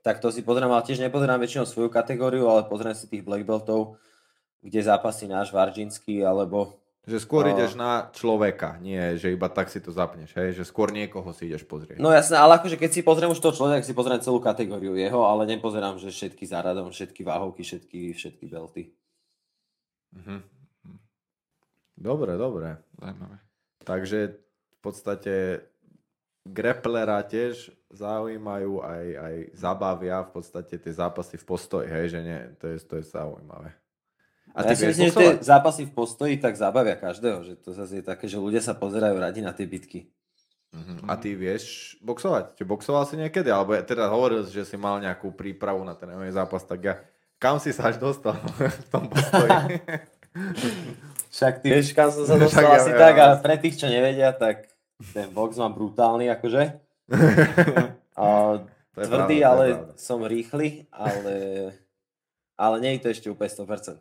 tak to si pozerám, ale tiež nepozerám väčšinou svoju kategóriu, ale pozriem si tých black beltov, kde zápasí náš Varginský, alebo
Že skôr
A-
ideš na človeka, nie, že iba tak si to zapneš, hej? Že skôr niekoho si ideš pozrieť.
No jasné, ale akože keď si pozriem už toho človeka, tak si pozriem celú kategóriu jeho, ale nepozerám, že všetky záradom, všetky váhovky, všetky, všetky belty.
Mhm. Dobre, dobre.
Zaujímavé.
Takže v podstate grapplera tiež zaujímajú aj, aj zabavia v podstate tie zápasy v postoji, hej, že nie, to je, to je zaujímavé.
A
A
ja si myslím, že tie zápasy v postoji tak zabavia každého, že to zase je také, že ľudia sa pozerajú radi na tie bitky.
Mhm. A ty vieš boxovať? Či boxoval si niekedy? Alebo ja teda hovoril, že si mal nejakú prípravu na ten MMA zápas, tak ja, kam si sa až dostal [laughs] v tom postoji? [laughs]
Však ty vieš, kam som sa dostal
ja
asi
viem,
tak a
ale-
pre tých, čo nevedia, tak ten box mám brutálny akože. [laughs] A
To je
tvrdý,
pravda, to je
ale som rýchly, ale, ale nie je to ešte úplne 100%.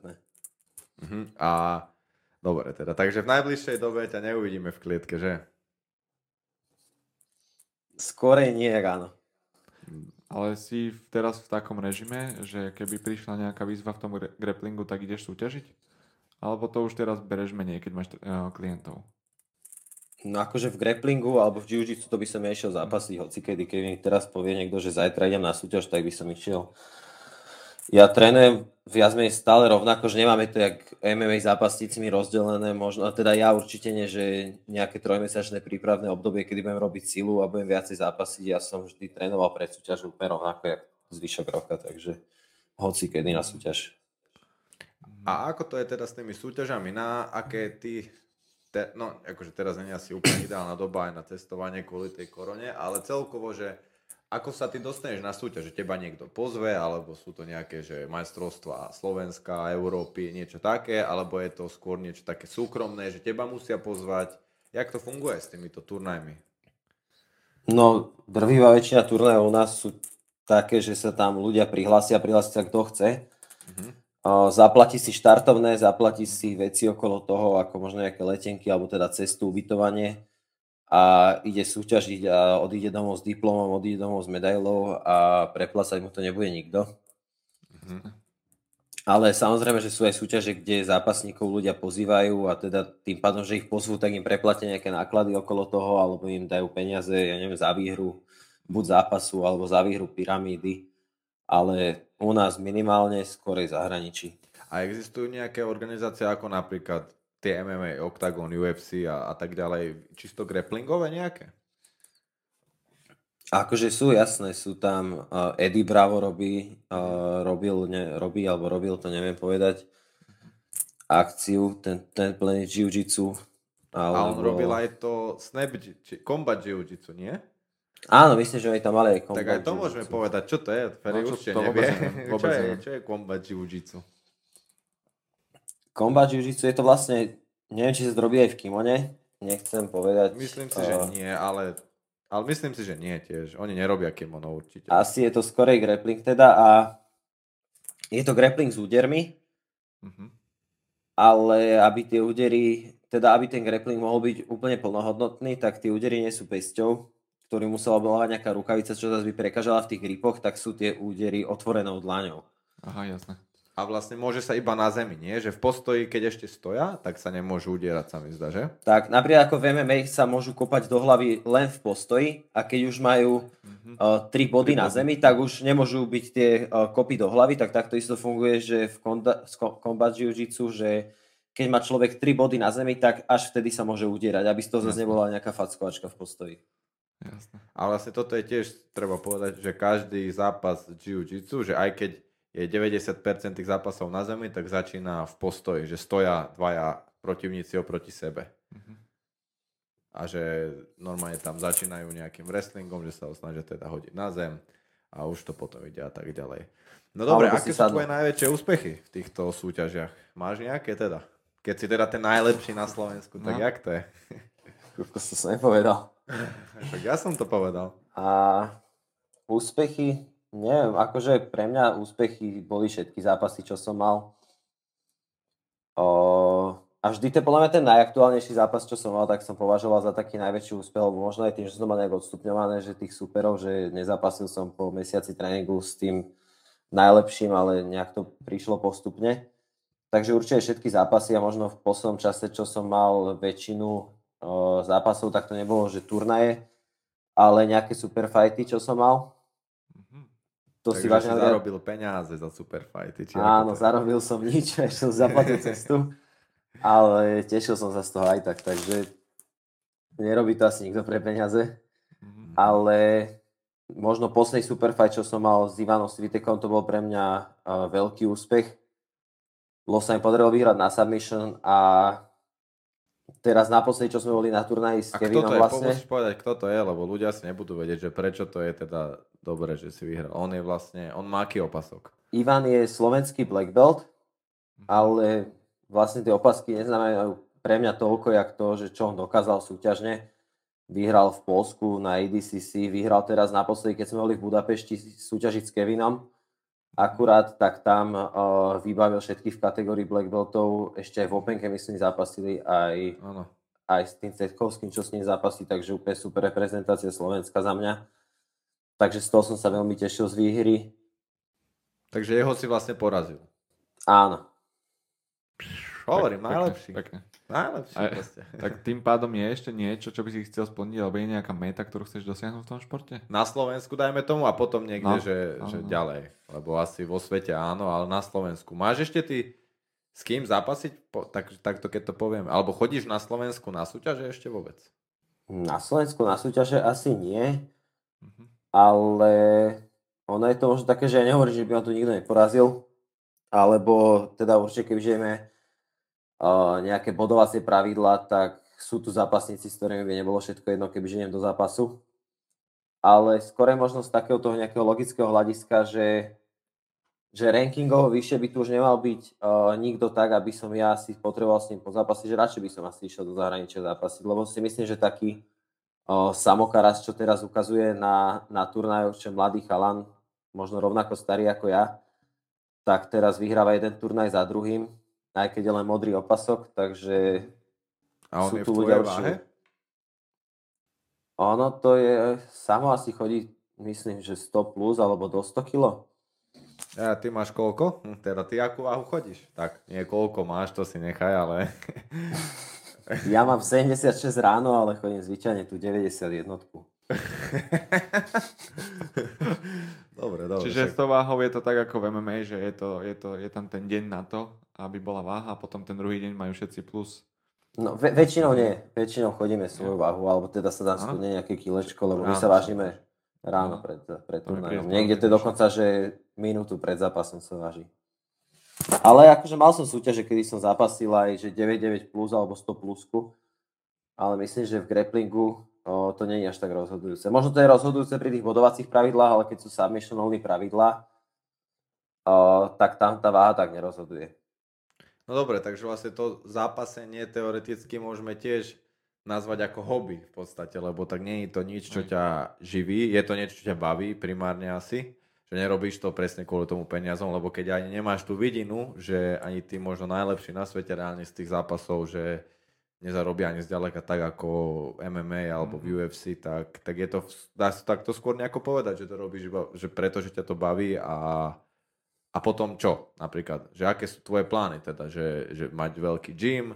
Mhm. A dobre teda, takže v najbližšej dobe ťa neuvidíme v klietke, že?
Skorej nie, ráno.
Ale si teraz v takom režime, že keby prišla nejaká výzva v tom gra- grapplingu, tak ideš súťažiť? Alebo to už teraz bereš menej, keď máš uh, klientov?
No akože v grapplingu alebo v jiu-jitsu to by som išiel zápasiť, hoci kedy, keď mi teraz povie niekto, že zajtra idem na súťaž, tak by som išiel. Ja trénujem viac menej stále rovnako, že nemáme to jak MMA zápasnícimi rozdelené, možno, teda ja určite nie, že nejaké trojmesačné prípravné obdobie, kedy budem robiť silu a budem viacej zápasiť, ja som vždy trénoval pred súťaž úplne rovnako, jak zvyšok roka, takže hoci kedy na súťaž.
A ako to je teda s tými súťažami? Na aké ty te, no akože teraz nie je asi úplne ideálna doba aj na testovanie kvôli tej korone, ale celkovo, že ako sa ty dostaneš na súťaž, že teba niekto pozve, alebo sú to nejaké, že majstrovstvá Slovenska, Európy, niečo také, alebo je to skôr niečo také súkromné, že teba musia pozvať. Jak to funguje s týmito turnajmi?
No, drvivá väčšina turnajov u nás sú také, že sa tam ľudia prihlásia, prihlásia kto chce. Mm-hmm zaplatí si štartovné, zaplatí si veci okolo toho, ako možno nejaké letenky, alebo teda cestu, ubytovanie a ide súťažiť a odíde domov s diplomom, odíde domov s medailou a preplácať mu to nebude nikto. Mm-hmm. Ale samozrejme, že sú aj súťaže, kde zápasníkov ľudia pozývajú a teda tým pádom, že ich pozvú, tak im preplatia nejaké náklady okolo toho alebo im dajú peniaze, ja neviem, za výhru buď zápasu alebo za výhru pyramídy ale u nás minimálne skorej zahraničí.
A existujú nejaké organizácie ako napríklad tie MMA, Octagon, UFC a, a tak ďalej, čisto grapplingové nejaké?
Akože sú, jasné, sú tam, uh, Eddie Bravo robí, uh, robil, ne, robí, alebo robil to, neviem povedať, akciu, ten, ten Planet Jiu-Jitsu.
Alebo... A on robil aj to Snap, či, Combat Jiu-Jitsu, nie?
Áno, myslím, že oni tam mali aj
combat Tak aj to môžeme povedať. Čo to je? Ferry no, určite nevie. Vôbec, [laughs] čo, je, čo je combat jiu-jitsu?
Combat jiu-jitsu je to vlastne, neviem, či sa zrobí aj v kimone. Nechcem povedať.
Myslím si, uh, že nie, ale, ale myslím si, že nie tiež. Oni nerobia kimono určite.
Asi je to skorej grappling teda a je to grappling s údermi, uh-huh. ale aby tie údery, teda aby ten grappling mohol byť úplne plnohodnotný, tak tie údery nie sú pesťou, ktorý musela obľávať nejaká rukavica, čo zase by prekážala v tých gripoch, tak sú tie údery otvorenou dlaňou.
Aha, jasné.
A vlastne môže sa iba na zemi, nie? Že v postoji, keď ešte stoja, tak sa nemôžu udierať, sa mi zdá, že?
Tak, napríklad ako v MMA sa môžu kopať do hlavy len v postoji a keď už majú mm-hmm. uh, tri body na zemi, tak už nemôžu byť tie uh, kopy do hlavy, tak takto isto funguje, že v konda- combat jiu-jitsu, že keď má človek tri body na zemi, tak až vtedy sa môže udierať, aby z toho zase nebola nejaká fackovačka v postoji.
Jasne. A vlastne toto je tiež, treba povedať, že každý zápas jiu-jitsu, že aj keď je 90% tých zápasov na zemi, tak začína v postoji, že stoja dvaja protivníci oproti sebe. Mm-hmm. A že normálne tam začínajú nejakým wrestlingom, že sa ho snažia teda hodiť na zem a už to potom ide a tak ďalej. No dobre, aké sú tvoje najväčšie úspechy v týchto súťažiach? Máš nejaké teda? Keď si teda ten najlepší na Slovensku, tak no. jak to je?
Kúko to som nepovedal. [laughs]
tak ja som to povedal.
A úspechy, neviem, akože pre mňa úspechy boli všetky zápasy, čo som mal. O, a vždy to podľa mňa ten najaktuálnejší zápas, čo som mal, tak som považoval za taký najväčší úspech, lebo možno aj tým, že som mal odstupňované, že tých superov, že nezapasil som po mesiaci tréningu s tým najlepším, ale nejak to prišlo postupne. Takže určite všetky zápasy a možno v poslednom čase, čo som mal väčšinu zápasov, tak to nebolo, že turnaje, ale nejaké superfighty, čo som mal.
To Takže si vážne si zarobil peniaze za superfighty. Či
Áno, zarobil som nič, [laughs] až som zaplatil cestu, ale tešil som sa z toho aj tak, takže nerobí to asi nikto pre peniaze, mm-hmm. ale možno posledný superfight, čo som mal s Ivanom Svitekom, to bol pre mňa uh, veľký úspech. Bolo sa mi podarilo vyhrať na submission a teraz naposledy, čo sme boli na turnaji s a Kevinom
kto to
vlastne.
Musíš povedať, kto to je, lebo ľudia si nebudú vedieť, že prečo to je teda dobre, že si vyhral. On je vlastne, on má aký opasok?
Ivan je slovenský black belt, mhm. ale vlastne tie opasky neznamenajú pre mňa toľko, jak to, že čo on dokázal súťažne. Vyhral v Polsku na EDCC, vyhral teraz naposledy, keď sme boli v Budapešti súťažiť s Kevinom akurát, tak tam uh, vybavil všetky v kategórii black beltov, ešte aj v Openke myslím zápasili aj, ano. aj s tým Cetkovským, čo s ním zápasí, takže úplne super reprezentácia Slovenska za mňa. Takže z toho som sa veľmi tešil z výhry.
Takže jeho si vlastne porazil.
Áno.
Hovorím, najlepší.
Pekne. Aj-
proste. [laughs]
Tak tým pádom je ešte niečo, čo by si chcel splniť, alebo je nejaká meta, ktorú chceš dosiahnuť v tom športe?
Na Slovensku dajme tomu a potom niekde,
No,
že,
áno,
že
no.
ďalej. Lebo asi vo svete áno, ale na Slovensku. Máš ešte ty s kým zápasiť? Po, tak, takto keď to poviem. Alebo chodíš na Slovensku na súťaže ešte vôbec?
Na Slovensku na súťaže asi nie,
Mhm.
ale ono je to možno také, že ja nehovorím, že by ma tu nikto neporazil, alebo teda určite, kebyže ideme uh, nejaké bodovacie pravidlá, tak sú tu zápasníci, s ktorými by nebolo všetko jedno, kebyže idem do zápasu. Ale skôr je možno z takého toho nejakého logického hľadiska, že, že rankingovo vyššie by tu už nemal byť uh, nikto tak, aby som ja si potreboval s ním pozápasiť, že radšej by som asi išiel do zahraničia zápasiť, lebo si myslím, že taký uh, samokaras, čo teraz ukazuje na, na turnajoch, čo mladý chalan, možno rovnako starý ako ja, tak teraz vyhráva jeden turnaj za druhým, aj keď je len modrý opasok, takže
A on
Sú
je v
tu
tvojej
ľudia
váhe?
ono to je, samo asi chodí, myslím, že 100 plus alebo do 100 kilo.
Ja, ty máš koľko? Hm, teda ty akú váhu chodíš? Tak, nie koľko máš, to si nechaj, ale... [laughs]
Ja mám 76 ráno, ale chodím zvyčajne tu 91. [laughs]
dobre, dobre.
Čiže s
však-
tou váhou je to tak ako v MMA, že je, to, je, to, je tam ten deň na to, aby bola váha a potom ten druhý deň majú všetci plus.
No, ve- väčšinou nie. Väčšinou chodíme svoju váhu, alebo teda sa tam
Áno.
skudne nejaké kilečko, lebo my sa vážime
No.
ráno pred, pred
To mi
turnajom. Niekde to je dokonca, že minútu pred zápasom sa váži. Ale akože mal som súťaže, kedy som zapasil aj že 99 plus alebo 100 plusku, ale myslím, že v grapplingu o, to nie je až tak rozhodujúce. Možno to je rozhodujúce pri tých bodovacích pravidlách, ale keď sú submission only pravidlá, o, tak tam tá váha tak nerozhoduje.
No dobre, takže vlastne to zápasenie teoreticky môžeme tiež nazvať ako hobby v podstate, lebo tak nie je to nič, čo ťa živí, je to niečo, čo ťa baví primárne asi, že nerobíš to presne kvôli tomu peniazom, lebo keď ani nemáš tú vidinu, že ani ty možno najlepší na svete reálne z tých zápasov, že nezarobia ani zďaleka tak ako MMA alebo v UFC, tak, tak je to, dá sa takto skôr nejako povedať, že to robíš iba, že preto, že ťa to baví a a potom čo napríklad? Že aké sú tvoje plány teda? Že, že mať veľký gym,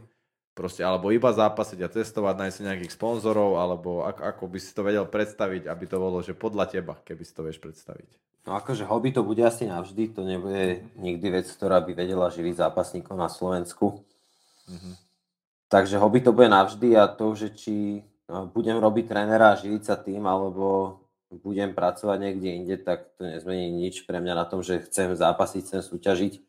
proste, alebo iba zápasiť a cestovať, nájsť si nejakých sponzorov, alebo ako, ako by si to vedel predstaviť, aby to bolo, že podľa teba, keby si to vieš predstaviť.
No akože hobby to bude asi navždy, to nebude nikdy vec, ktorá by vedela živiť zápasníkov na Slovensku.
Mhm.
Takže hobby to bude navždy a to, že či no, budem robiť trénera a živiť sa tým, alebo budem pracovať niekde inde, tak to nezmení nič pre mňa na tom, že chcem zápasiť, chcem súťažiť.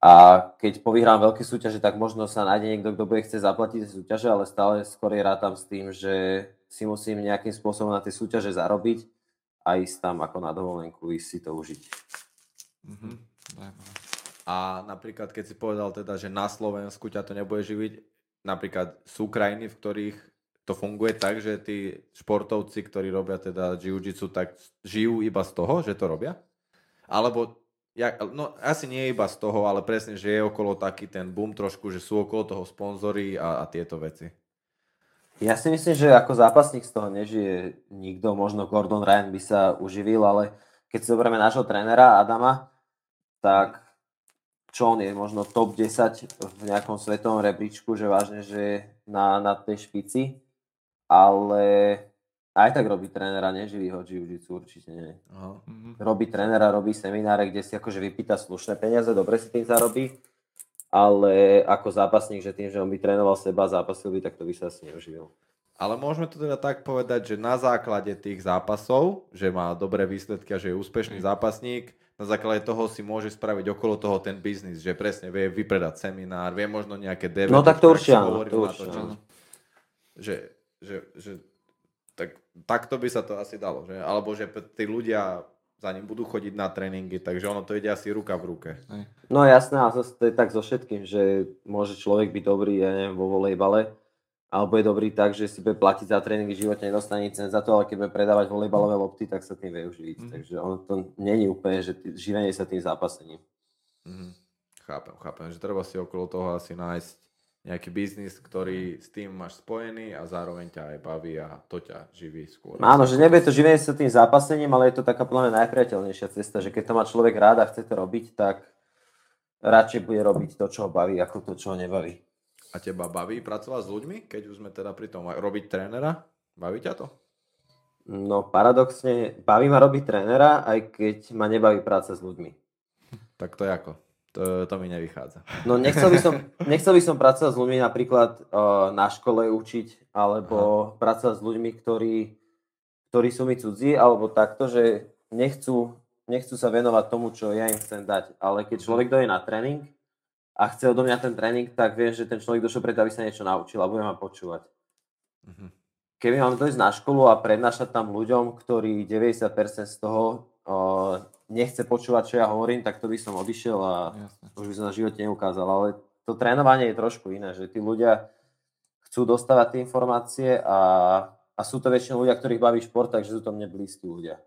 A keď povyhrám veľké súťaže, tak možno sa nájde niekto, kto bude chcieť zaplatiť súťaže, ale stále skôr rátam s tým, že si musím nejakým spôsobom na tie súťaže zarobiť a ísť tam ako na dovolenku, ísť si to užiť.
Mhm. Zajímavé.
A napríklad, keď si povedal teda, že na Slovensku ťa to nebude živiť, napríklad sú krajiny, v ktorých to funguje tak, že tí športovci, ktorí robia teda jiu-jitsu, tak žijú iba z toho, že to robia? Alebo, ja, no asi nie iba z toho, ale presne, že je okolo taký ten boom trošku, že sú okolo toho sponzory a, a tieto veci.
Ja si myslím, že ako zápasník z toho nežije nikto, možno Gordon Ryan by sa uživil, ale keď si zoberieme nášho trénera Adama, tak čo on je, možno top 10 v nejakom svetovom rebríčku, že vážne, že je na, na tej špici, ale aj tak robí trénera, neživí ho jiu-jitsu, určite nie.
Aha.
Robí trénera, robí semináre, kde si akože vypýta slušné peniaze, dobre si tým zarobí, ale ako zápasník, že tým, že on by trénoval seba, zápasil by, tak to by sa asi neuživil.
Ale môžeme to teda tak povedať, že na základe tých zápasov, že má dobré výsledky a že je úspešný zápasník, na základe toho si môže spraviť okolo toho ten biznis, že presne vie vypredať seminár, vie možno nejaké DVD.
No tak to určite áno, to určite áno.
Že, že, že tak, takto by sa to asi dalo, že? Alebo že tí ľudia za ním budú chodiť na tréningy, takže ono to ide asi ruka v ruke.
No jasné, a zase to je tak so všetkým, že môže človek byť dobrý, ja neviem, vo volejbale, alebo je dobrý tak, že si bude platiť za tréningy, v živote nedostane nič za to, ale keď bude predávať volejbalové lopty, tak sa tým vie uživiť.
Mhm.
Takže ono to není úplne, že tý, živenie sa tým zápasením.
Mhm. Chápem, chápem, že treba si okolo toho asi nájsť nejaký biznis, ktorý s tým máš spojený a zároveň ťa aj baví a to ťa živí skôr.
Áno, že nebude to živenie sa tým zápasením, ale je to taká podľa mňa najpriateľnejšia cesta, že keď to má človek rád a chce to robiť, tak radšej bude robiť to, čo ho baví, ako to, čo ho nebaví.
A teba baví pracovať s ľuďmi, keď už sme teda pri tom robiť trénera? Baví ťa to?
No paradoxne, baví ma robiť trénera, aj keď ma nebaví práca s ľuďmi.
Tak to je ako? To, to mi nevychádza.
No nechcel by som, [laughs] nechcel by som pracovať s ľuďmi napríklad uh, na škole učiť, alebo Aha. pracovať s ľuďmi, ktorí, ktorí sú mi cudzí, alebo takto, že nechcú, nechcú sa venovať tomu, čo ja im chcem dať. Ale keď človek dojde na tréning a chce odo mňa ten tréning, tak viem, že ten človek došiel preto, aby sa niečo naučil a bude ma počúvať. Uh-huh. Keby mám dojsť na školu a prednášať tam ľuďom, ktorí 90% z toho uh, nechce počúvať, čo ja hovorím, tak to by som odišiel a Jasne. už by som na živote neukázal. Ale to trénovanie je trošku iné, že tí ľudia chcú dostávať tie informácie a, a sú to väčšinou ľudia, ktorých baví šport, takže sú to mne blízki ľudia.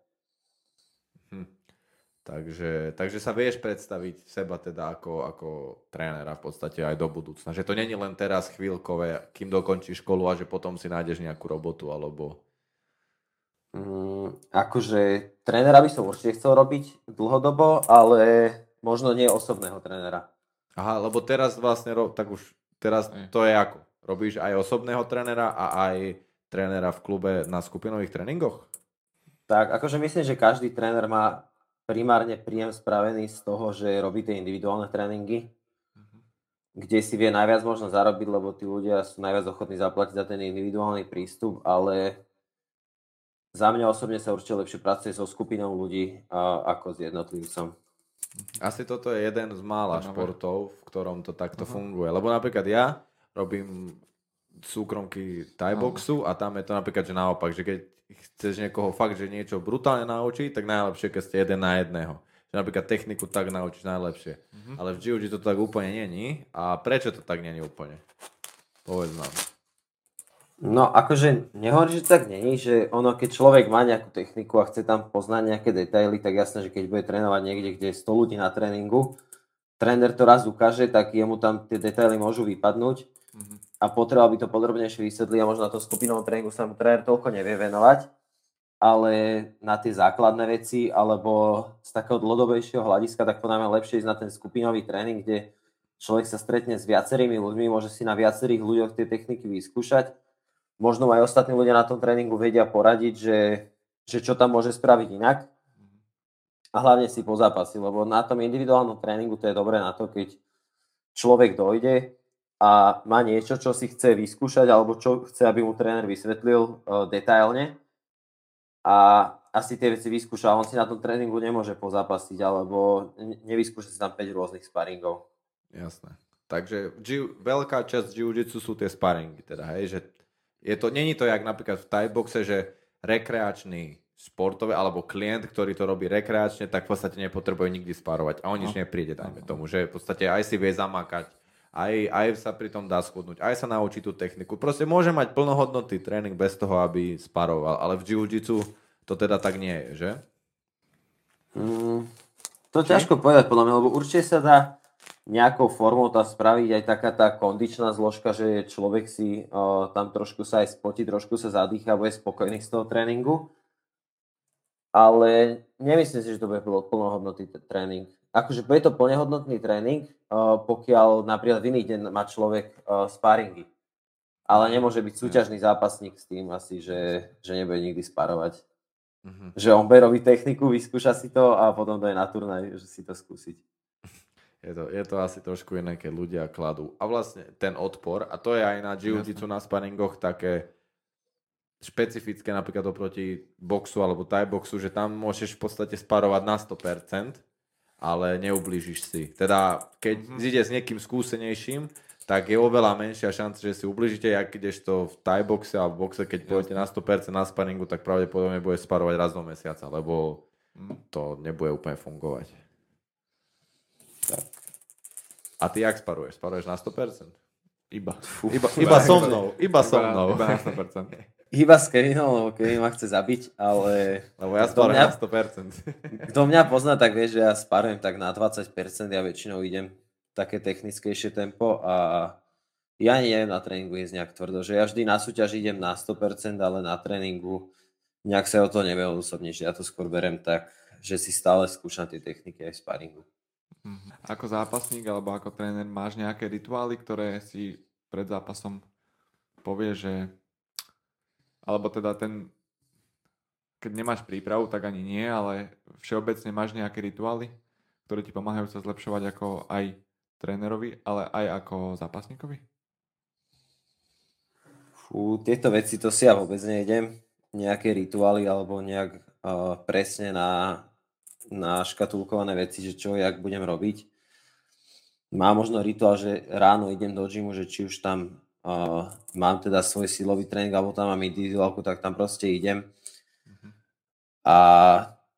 Takže, takže sa vieš predstaviť seba teda ako, ako trénera v podstate aj do budúcna. Že to není len teraz chvíľkové, kým dokončíš školu a že potom si nájdeš nejakú robotu alebo
Mm, akože trénera by som určite chcel robiť dlhodobo, ale možno nie osobného trénera.
Aha, lebo teraz vlastne, tak už teraz to je ako? Robíš aj osobného trénera a aj trénera v klube na skupinových tréningoch?
Tak, akože myslím, že každý tréner má primárne príjem spravený z toho, že robí tie individuálne tréningy, mhm. kde si vie najviac možno zarobiť, lebo tí ľudia sú najviac ochotní zaplatiť za ten individuálny prístup, ale za mňa osobne sa určite lepšie pracuje so skupinou ľudí a, ako s jednotlivcom.
Asi toto je jeden z mála športov, v ktorom to takto uh-huh. funguje. Lebo napríklad ja robím súkromky tajboxu uh-huh. a tam je to napríklad, že naopak, že keď chceš niekoho fakt, že niečo brutálne naučiť, tak najlepšie, keď ste jeden na jedného. Že napríklad techniku tak naučíš najlepšie. Uh-huh. Ale v jiu to tak úplne není. A prečo to tak není úplne? Povedz nám.
No akože nehovorím, že tak není, že ono keď človek má nejakú techniku a chce tam poznať nejaké detaily, tak jasné, že keď bude trénovať niekde, kde je 100 ľudí na tréningu, tréner to raz ukáže, tak jemu tam tie detaily môžu vypadnúť mm-hmm. A potreboval by to podrobnejšie vysvetliť a možno na to skupinovom tréningu sa mu tréner toľko nevie venovať, ale na tie základné veci alebo z takého dlhodobejšieho hľadiska, tak podľa mňa lepšie ísť na ten skupinový tréning, kde človek sa stretne s viacerými ľuďmi, môže si na viacerých ľuďoch tie techniky vyskúšať. Možno aj ostatní ľudia na tom tréningu vedia poradiť, že, že čo tam môže spraviť inak. A hlavne si po zápasy, lebo na tom individuálnom tréningu to je dobré na to, keď človek dojde a má niečo, čo si chce vyskúšať alebo čo chce, aby mu tréner vysvetlil uh, detailne a asi tie veci vyskúša, on si na tom tréningu nemôže pozapasiť alebo nevyskúša si tam 5 rôznych sparingov.
Jasné. Takže veľká časť jiu-jitsu sú tie sparingy, teda, hej, že je to, není to jak napríklad v Thaiboxe, že rekreačný sportové alebo klient, ktorý to robí rekreačne, tak v podstate nepotrebuje nikdy spárovať a on nič no. nepríde, dajme tomu, že v podstate aj si vie zamakať, aj, aj sa pri tom dá schudnúť, aj sa naučí tú techniku. Proste môže mať plnohodnotný tréning bez toho, aby sparoval, ale v jiu-jitsu to teda tak nie je, že?
Mm, to ťažko povedať podľa mňa, lebo určite sa dá nejakou formou tá spraviť aj taká tá kondičná zložka, že človek si uh, tam trošku sa aj spotí, trošku sa zadýcha, bude spokojný z toho tréningu. Ale nemyslím si, že to bude plnohodnotný tréning. Akože bude to plnohodnotný tréning, uh, pokiaľ napríklad v iný deň má človek uh, sparingy. Ale nemôže byť súťažný zápasník s tým asi, že, že nebude nikdy sparovať. Mm-hmm. Že on robiť techniku, vyskúša si to a potom to je na turnaj, že si to skúsiť. [laughs]
Je to, je to asi trošku iné, keď ľudia kladú. A vlastne ten odpor, a to je aj na jiu-jitsu na sparingoch také špecifické napríklad oproti boxu alebo thai boxu, že tam môžeš v podstate sparovať na 100%, ale neublížiš si. Teda keď mm-hmm. ide s niekým skúsenejším, tak je oveľa menšia šanca, že si ubližíte, ak ideš to v thai boxe alebo v boxe, keď pôjdete na 100% na sparingu, tak pravdepodobne bude sparovať raz do mesiaca, lebo mhm. to nebude úplne fungovať. Tak. A ty jak sparuješ? Sparuješ na 100%?
Iba.
Fú, iba, iba so mnou. Iba so mnou.
Iba, na 100%. [laughs]
Iba s Kevinom, lebo Kevin ma chce zabiť, ale...
Lebo ja sparujem na 100%. [laughs]
Kto mňa pozná, tak vie, že ja sparujem tak na 20%, ja väčšinou idem také technickejšie tempo a ja neviem na tréningu ísť nejak tvrdo, že ja vždy na súťaž idem na 100%, ale na tréningu nejak sa o to neviem osobne, že ja to skôr berem tak, že si stále skúšam tie techniky aj v sparingu.
Mhm. Ako zápasník alebo ako tréner máš nejaké rituály, ktoré si pred zápasom povie, že alebo teda ten keď nemáš prípravu, tak ani nie, ale všeobecne máš nejaké rituály, ktoré ti pomáhajú sa zlepšovať ako aj trénerovi, ale aj ako zápasníkovi?
Fú, tieto veci to si ja vôbec nejdem. Nejaké rituály alebo nejak uh, presne na, na škatulkované veci, že čo, jak budem robiť. Má možno rituál, že ráno idem do gymu, že či už tam uh, mám teda svoj silový tréning, alebo tam mám individuálku, tak tam proste idem a,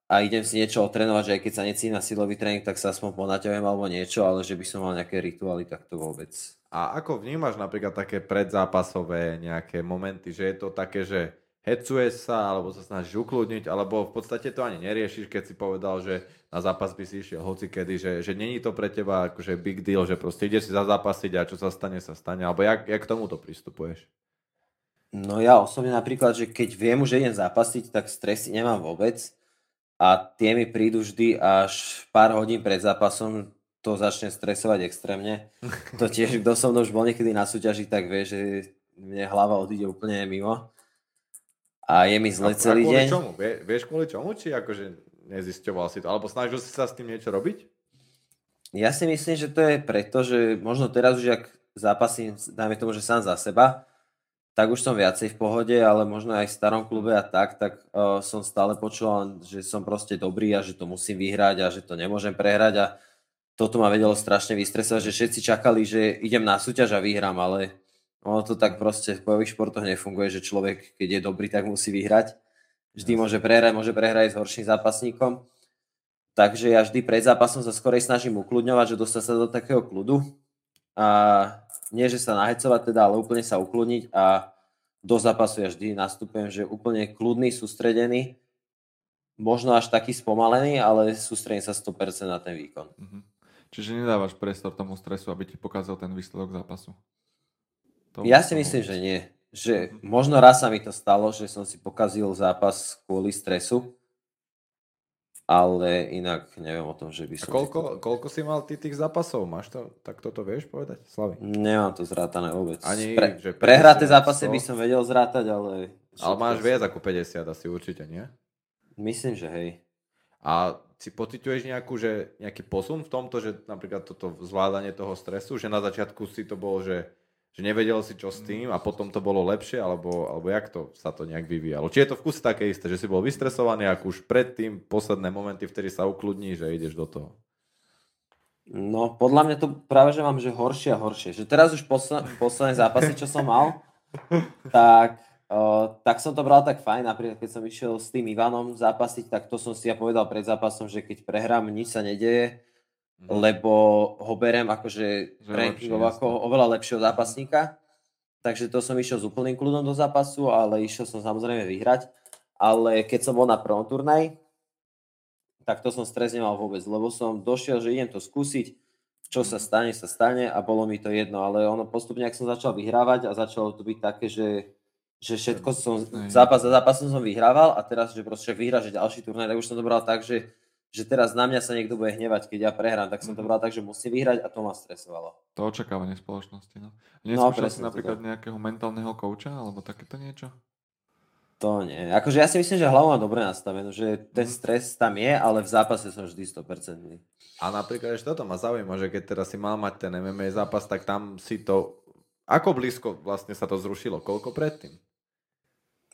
a idem si niečo otrénovať, že aj keď sa necítim na silový tréning, tak sa aspoň ponaťahujem alebo niečo, ale že by som mal nejaké rituály, tak to vôbec.
A ako vnímaš napríklad také predzápasové nejaké momenty, že je to také, že hecuješ sa, alebo sa snažíš ukludniť, alebo v podstate to ani neriešiš, keď si povedal, že na zápas by si išiel hoci kedy, že, že není to pre teba akože big deal, že proste ideš si zazápasiť a čo sa stane, sa stane, alebo jak, jak k tomuto pristupuješ?
No ja osobne napríklad, že keď viem, že idem zápasiť, tak stresy nemám vôbec a tie mi prídu vždy až pár hodín pred zápasom, to začne stresovať extrémne. To tiež, kto som už bol niekedy na súťaži, tak vie, že mne hlava odíde úplne mimo. A je mi zle celý a deň.
Čomu? Vie, vieš kvôli čomu? Či akože nezisťoval si to? Alebo snažil si sa s tým niečo robiť?
Ja si myslím, že to je preto, že možno teraz už ak zápasím, dajme tomu, že sám za seba, tak už som viacej v pohode, ale možno aj v starom klube a tak, tak uh, som stále počul, že som proste dobrý a že to musím vyhrať a že to nemôžem prehrať a toto ma vedelo strašne vystresovať, že všetci čakali, že idem na súťaž a vyhrám, ale ono to tak proste v bojových športoch nefunguje, že človek, keď je dobrý, tak musí vyhrať. Vždy môže prehrať, môže prehrať s horším zápasníkom. Takže ja vždy pred zápasom sa skorej snažím ukludňovať, že dostať sa do takého kľudu. A nie že sa nahecovať teda, ale úplne sa ukludniť a do zápasu ja vždy nastupujem, že úplne kľudný, sústredený, možno až taký spomalený, ale sústredím sa 100% na ten výkon. Mm-hmm.
Čiže nedávaš priestor tomu stresu, aby ti pokazal ten výsledok zápasu?
To ja si myslím, že nie. Že mm-hmm. možno raz sa mi to stalo, že som si pokazil zápas kvôli stresu, ale inak neviem o tom, že by som...
A koľko, to... koľko si mal ty tých zápasov? Máš to, tak toto vieš povedať, Slavy?
Nemám to zrátané vôbec.
Ani, Pre,
že 50, prehraté zápasy 100? by som vedel zrátať, ale...
Ale máš viac ako 50 asi určite, nie?
Myslím, že hej.
A si pociťuješ nejakú, že, nejaký posun v tomto, že napríklad toto zvládanie toho stresu, že na začiatku si to bolo, že že nevedel si čo s tým a potom to bolo lepšie, alebo, alebo jak to sa to nejak vyvíjalo? Či je to v kuse také isté, že si bol vystresovaný, ako už predtým, posledné momenty, vtedy sa ukludní, že ideš do toho?
No, podľa mňa to práve, že mám, že horšie a horšie. Že teraz už posledné, posledné zápasy, čo som mal, [laughs] tak, uh, tak som to bral tak fajn. Napríklad, keď som išiel s tým Ivanom zápasiť, tak to som si ja povedal pred zápasom, že keď prehrám, nič sa nedeje. Lebo ho berem akože rankingovo ako oveľa lepšieho zápasníka. Takže to som išiel s úplným kľudom do zápasu, ale išiel som samozrejme vyhrať. Ale keď som bol na prvom turnaj, tak to som stres nemal vôbec, lebo som došiel, že idem to skúsiť, čo sa stane, sa stane a bolo mi to jedno, ale ono postupne, ak som začal vyhrávať a začalo to byť také, že, že všetko som, zápas za zápasom som vyhrával a teraz, že proste vyhra, že ďalší turnaj, tak už som to bral tak, že že teraz na mňa sa niekto bude hnevať, keď ja prehrám, tak som to mhm. bral tak, že musím vyhrať a to ma stresovalo.
To očakávanie spoločnosti, no. Neskúšal no, si napríklad to. nejakého mentálneho kouča alebo takéto niečo?
To nie. Akože ja si myslím, že hlavu mám dobre nastavenú, že ten mhm. stres tam je, ale v zápase som vždy 100%.
A napríklad ešte toto ma zaujíma, že keď teraz si mal mať ten MMA zápas, tak tam si to... Ako blízko vlastne sa to zrušilo? Koľko predtým?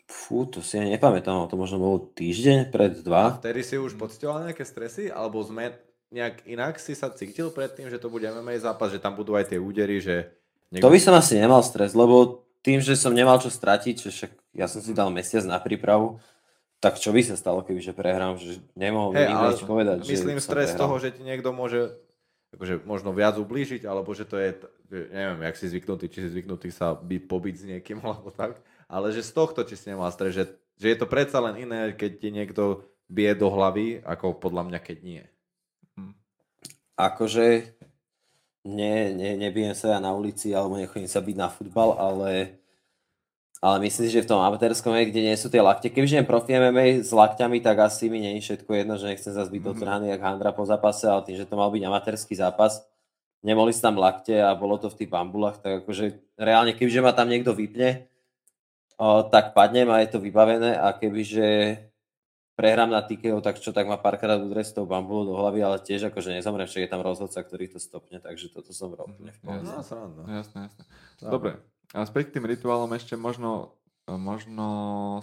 Fú, to si ja nepamätám, to možno bolo týždeň pred dva.
Vtedy si už pocitoval nejaké stresy? Alebo sme nejak inak si sa cítil pred tým, že to bude MMA zápas, že tam budú aj tie údery, že...
Niekto... To by som asi nemal stres, lebo tým, že som nemal čo stratiť, že však ja som si dal mesiac na prípravu, tak čo by sa stalo, keby že prehrám, že nemohol hey, nikto nič povedať.
Myslím stres prehral. toho, že ti niekto môže akože možno viac ublížiť, alebo že to je, neviem, jak si zvyknutý, či si zvyknutý sa by pobiť s niekým, [laughs] alebo tak ale že z tohto, nemal stres, že, že je to predsa len iné, keď ti niekto bije do hlavy, ako podľa mňa, keď nie. Hm.
Akože ne, ne, nebijem sa ja na ulici alebo nechodím sa byť na futbal, ale Ale myslím si, že v tom amatérskom MMA, kde nie sú tie lakte, kebyže jem profi MMA s lakťami, tak asi mi nie je všetko jedno, že nechcem zase byť
Mhm.
mm-hmm. jak Handra po zápase, ale tým, že to mal byť amatérsky zápas, neboli sa tam lakte a bolo to v tých bambulách, tak akože reálne, kebyže ma tam niekto vypne, tak padnem a je to vybavené a kebyže prehrám na TKO, tak čo, tak ma párkrát udre s tou bambulou do hlavy, ale tiež akože nezomrem, však je tam rozhodca, ktorý to stopne, takže toto som v pohode.
No, sranda.
Jasné, jasné. Dobre, a späť k tým rituálom ešte možno, možno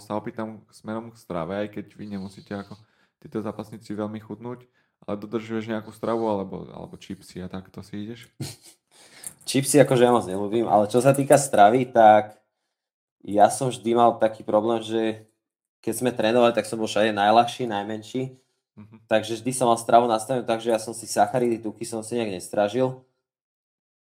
sa opýtam smerom k strave, aj keď vy nemusíte ako títo zápasníci veľmi chudnúť, ale dodržuješ nejakú stravu alebo, alebo čipsy a takto si ideš? [laughs]
Čipsy akože ja moc nelúbim, ale čo sa týka stravy, tak ja som vždy mal taký problém, že keď sme trénovali, tak som bol všade najľahší, najmenší,
Mhm.
takže vždy som mal stravu nastavenú, takže ja som si sacharidy, tuky som si nejak nestražil.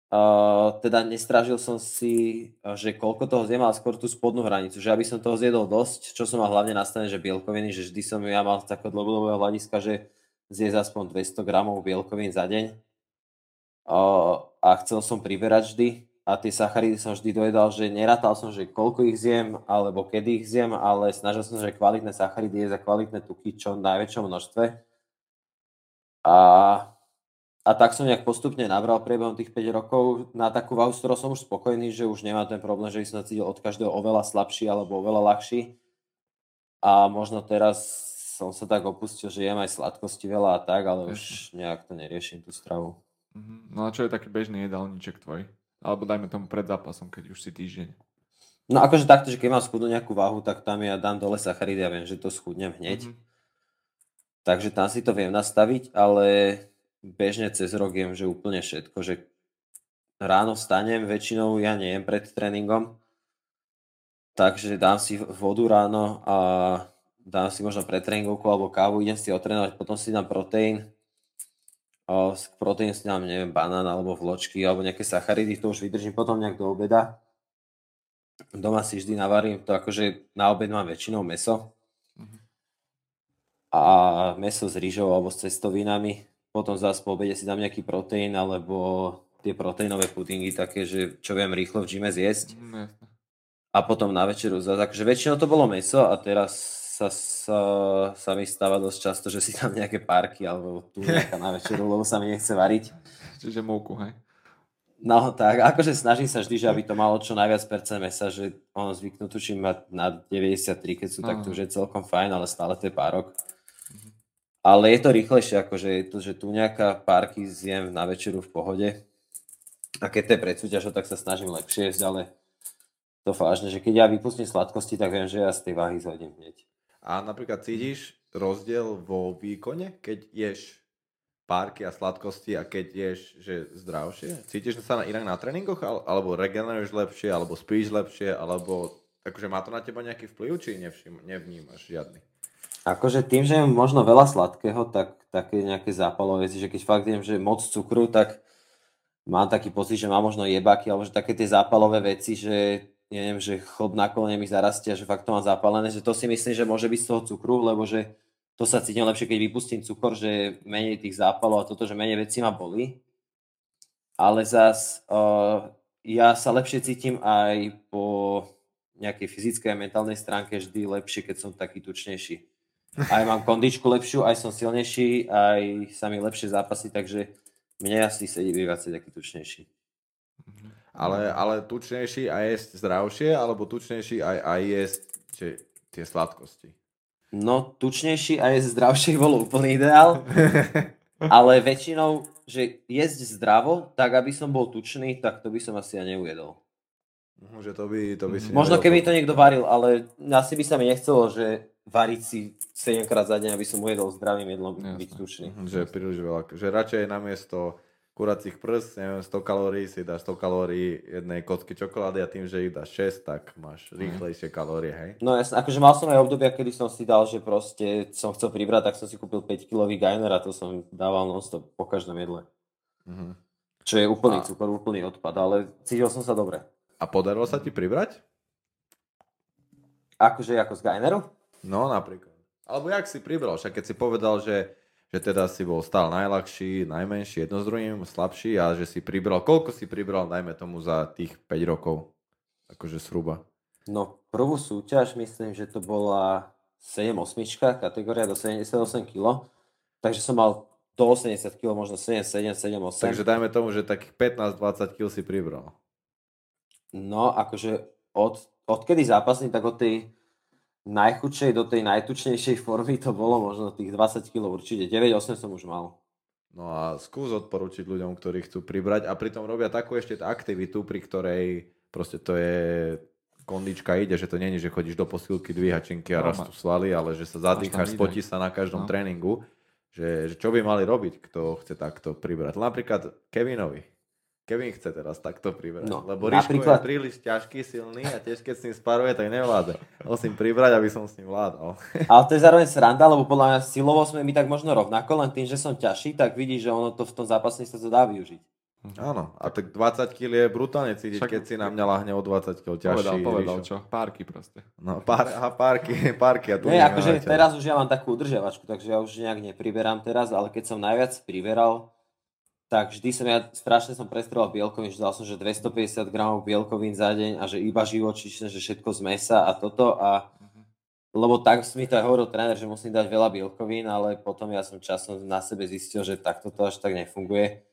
Uh, teda nestražil som si, že koľko toho zjem, ale skôr tú spodnú hranicu, že aby som toho zjedol dosť, čo som mal hlavne nastavené, že bielkoviny, že vždy som ja mal z takého dlhodobého hľadiska, že zjesť aspoň 200 gramov bielkovín za deň. Uh, a chcel som priberať vždy a tie sacharidy som vždy dojedal, že nerátal som, že koľko ich zjem alebo kedy ich zjem, ale snažil som že kvalitné sacharidy je za kvalitné tuky čo v najväčšom množstve. A, a tak som nejak postupne nabral priebehom tých 5 rokov na takú váhu, s ktorou som už spokojný, že už nemám ten problém, že by som cítil od každého oveľa slabší alebo oveľa ľahší. A možno teraz som sa tak opustil, že jem aj sladkosti veľa a tak, ale už nejak to neriešim tú stravu.
Mhm. No a čo je taký bežný jedálniček tvoj? Alebo dajme tomu pred zápasom, keď už si týždeň.
No akože takto, že keď mám schudnúť nejakú váhu, tak tam ja dám dole sacharidy a viem, že to schudnem hneď.
Mhm.
Takže tam si to viem nastaviť, ale bežne cez rok jem, že úplne všetko, že ráno vstanem, väčšinou ja nejem pred tréningom, takže dám si vodu ráno a dám si možno pretréningovku alebo kávu, idem si otrénovať, potom si dám proteín, z proteín si dám, neviem, banán alebo vločky alebo nejaké sacharidy, to už vydržím potom nejak do obeda. Doma si vždy navarím to, akože na obed mám väčšinou meso, a meso s rýžou alebo s cestovinami. Potom zase po obede si dám nejaký proteín alebo tie proteínové pudingy také, že čo viem rýchlo v gyme zjesť.
Mhm.
A potom na večeru zase, akože väčšinou to bolo meso a teraz sa, sa, sa mi stáva dosť často, že si dám nejaké párky alebo tu na večeru, lebo sa mi nechce variť.
Čiže múku, hej?
No tak, akože snažím sa vždy, že aby to malo čo najviac percent mesa, že ono zvyknú tuším mať na 93, keď sú, tak to už je celkom fajn, ale stále to je párok. Ale je to rýchlejšie, akože je to, že tu nejaká párky zjem na večeru v pohode. A keď to je pred súťažou, tak sa snažím lepšie jesť, ale to vážne, že keď ja vypustím sladkosti, tak viem, že ja z tej váhy zhodím hneď.
A napríklad cítiš rozdiel vo výkone, keď ješ párky a sladkosti a keď ješ že zdravšie? Cítiš sa na, inak na tréningoch? Al- Alebo regeneruješ lepšie, alebo spíš lepšie, alebo akože má to na teba nejaký vplyv, či nevšim, nevnímaš žiadny?
Akože tým, že možno veľa sladkého, tak také nejaké zápalové veci, že keď fakt jem, že moc cukru, tak mám taký pocit, že mám možno jebaky, alebo že také tie zápalové veci, že neviem, že chod na kolene mi zarastia, že fakt to mám zapálené, že to si myslím, že môže byť z toho cukru, lebo že to sa cítim lepšie, keď vypustím cukor, že menej tých zápalov a toto, že menej vecí ma bolí. Ale zas uh, ja sa lepšie cítim aj po nejakej fyzickej a mentálnej stránke vždy lepšie, keď som taký tučnejší aj mám kondičku lepšiu, aj som silnejší, aj sa mi lepšie zápasy, takže mne asi sedí viacej taký tučnejší.
Ale, ale tučnejší a jesť zdravšie, alebo tučnejší aj, aj jesť že, tie sladkosti?
No, tučnejší a jesť zdravšie bol úplný ideál, [laughs] ale väčšinou, že jesť zdravo, tak aby som bol tučný, tak to by som asi ja neujedol.
Mhm, Že to by, to by si
Možno keby
to-
to niekto varil, ale asi by sa mi nechcelo, že variť si 7 krát za deň, aby som ujedol zdravým jedlom,
Jasné.
byť tučný.
Mhm, Že je príliš veľa. Že radšej namiesto kuracích prs, neviem, 100 kalórií si dáš 100 kalórií jednej kocky čokolády a tým, že ich dáš 6, tak máš rýchlejšie kalórie, hej?
No jasne, akože mal som aj obdobia, kedy som si dal, že proste som chcel pribrať, tak som si kúpil 5 kilový gainer a to som dával non-stop po každom jedle.
Mhm.
Čo je úplný
A-
cukor, úplný odpad, ale cítil som sa dobre.
A podarilo sa ti pribrať?
Akože ako z gaineru?
No, napríklad. Alebo jak si pribral? Však keď si povedal, že, že teda si bol stále najľahší, najmenší, jedno s druhým, slabší a že si pribral, koľko si pribral, dajme tomu, za tých 5 rokov? Akože zhruba.
No, prvú súťaž, myslím, že to bola 7-8 kategória do 78 kg. Takže som mal do 80 kg, možno 7, 7, 7, 8.
Takže dajme tomu, že takých 15-20 kg si pribral.
No, akože od, odkedy zápasím, tak od tej najchudšej do tej najtučnejšej formy to bolo možno tých 20 kg určite. 9-8 som už mal.
No a skús odporučiť ľuďom, ktorí chcú pribrať a pritom robia takú ešte aktivitu, pri ktorej proste to je kondička ide, že to není, že chodíš do posilky, dvíhačinky a
No,
rastú svaly, ale že sa zadýcháš, spotí sa na každom
No.
tréningu, že, že čo by mali robiť, kto chce takto pribrať. Napríklad Kevinovi. Kevin chce teraz takto pribrať,
No,
lebo Ríško
napríklad-
je príliš ťažký, silný a tiež keď s ním sparuje, tak nevláda. Musím pribrať, aby som s ním vládal. [laughs]
Ale to je zároveň sranda, lebo podľa mňa silovo sme my tak možno rovnako, len tým, že som ťažší, tak vidíš, že ono to v tom zápasení sa to dá využiť.
Áno, a tak 20 kg je brutálne cítiť,
Však-
keď si na mňa lahne o 20 kg ťažší.
Povedal, povedal,
Ríšo.
čo? Párky proste.
No, pár, aha, párky, [laughs] párky. A tu
Nie, akože teraz už ja mám takú udržiavačku, takže ja už nejak nepriberám teraz, ale keď som najviac priberal, tak vždy som ja strašne som prestrelal bielkovín, že dal som, že 250 gramov bielkovín za deň a že iba živočíšne, že všetko z mesa a toto a lebo tak mi to aj hovoril tréner, že musím dať veľa bielkovín, ale potom ja som časom na sebe zistil, že takto to až tak nefunguje.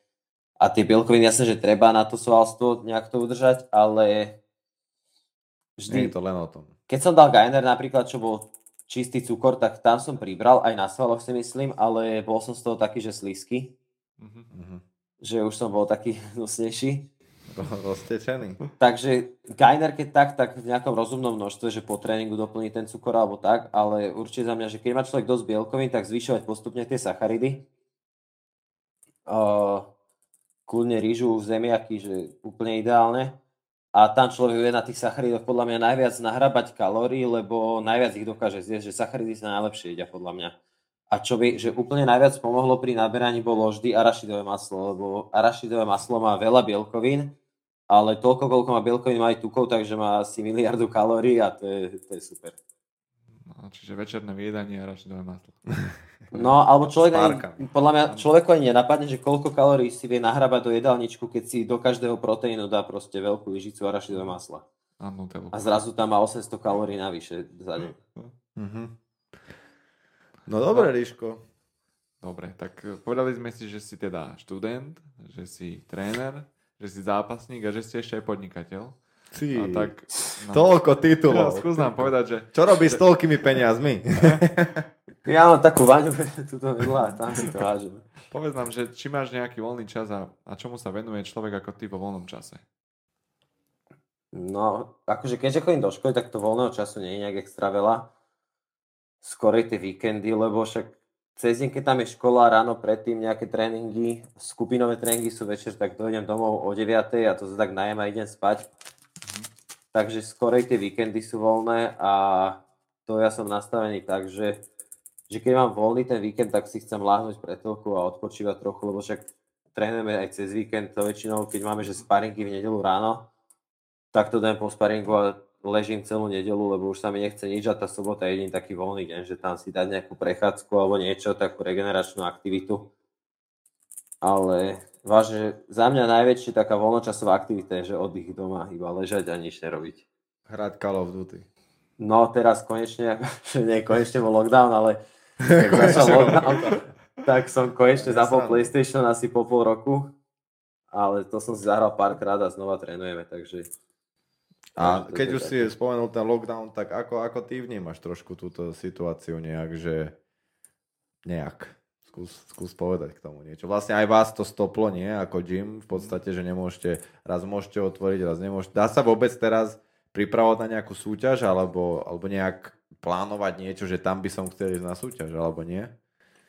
A tie bielkoviny, jasne, že treba na to svalstvo nejak to udržať, ale
Nie
vždy,
je to len o tom.
keď som dal Gainer napríklad, čo bol čistý cukor, tak tam som pribral, aj na svaloch si myslím, ale bol som z toho taký, že slízky,
Mhm.
Mhm.
že už som bol taký [laughs] hnusnejší.
Ro- Roztečený.
Takže Gainer keď tak, tak v nejakom rozumnom množstve, že po tréningu doplní ten cukor alebo tak, ale určite za mňa, že keď má človek dosť bielkovín, tak zvyšovať postupne tie sacharidy. Uh, kľudne rýžu, zemiaky, že úplne ideálne. A tam človek vie na tých sacharidoch podľa mňa najviac nahrabať kalórií, lebo najviac ich dokáže zjesť, že sacharidy sa najlepšie jedia podľa mňa. A čo by, že úplne najviac pomohlo pri naberaní bolo vždy arašidové maslo, lebo arašidové maslo má veľa bielkovín, ale toľko, koľko má bielkovín, má aj tukov, takže má asi miliardu kalórií a to je, to je super.
No, čiže večerné vyjedanie a rašidové maslo. [laughs]
No, alebo človek ani, podľa mňa človeku ani nenapadne, že koľko kalórií si vie nahrabať do jedálničku, keď si do každého proteínu dá proste veľkú lyžicu arašidové masla.
A Nutellu.
A zrazu tam má 800 kalórií navyše za deň.
Mhm. No dobre, Ríško.
Dobre, tak eh, povedali sme si, že si teda študent, že si tréner, že si zápasník a že si ešte aj podnikateľ.
Ty.
A tak...
Toľko titulov.
Skús nám povedať, že
Čo robíš s toľkými peniazmi?
Ja mám takú vaňu, tuto vedľa a tam si to hážem.
povedz nám, že či máš nejaký voľný čas a, a čomu sa venuje človek ako ty vo voľnom čase.
No, akože keďže chodím do školy, tak to voľného času nie je nejak extra veľa. Skorej tie víkendy, lebo však cez deň, keď tam je škola, ráno predtým nejaké tréningy, skupinové tréningy sú večer, tak dojdem domov o 9 a to sa tak najem a idem spať. Takže skorej tie víkendy sú voľné a to ja som nastavený tak, že, že keď mám voľný ten víkend, tak si chcem láhnuť telku a odpočívať trochu, lebo však trénujeme aj cez víkend, to väčšinou, keď máme, že sparingy v nedelu ráno, tak to dajem po sparingu a ležím celú nedelu, lebo už sa mi nechce nič a tá sobota je jediný taký voľný deň, že tam si dať nejakú prechádzku alebo niečo, takú regeneračnú aktivitu. Ale vážne, za mňa najväčšia taká voľnočasová aktivita je, že oddych doma, iba ležať a nič nerobiť.
Hrať Call of Duty.
No teraz konečne, [laughs] nie konečne bol lockdown, ale [laughs] keď začal lockdown, tak som konečne zapol. PlayStation asi po pol roku, ale to som si zahral párkrát a znova trénujeme, takže...
A keď už si spomenul ten lockdown, tak ako, ako ty vnímaš trošku túto situáciu nejak, že nejak? Skús, skús povedať k tomu niečo. Vlastne aj vás to stoplo, nie? Ako gym, v podstate, že nemôžete, raz môžete otvoriť, raz nemôžete. Dá sa vôbec teraz pripravovať na nejakú súťaž, alebo, alebo nejak plánovať niečo, že tam by som chcel ísť na súťaž, alebo nie?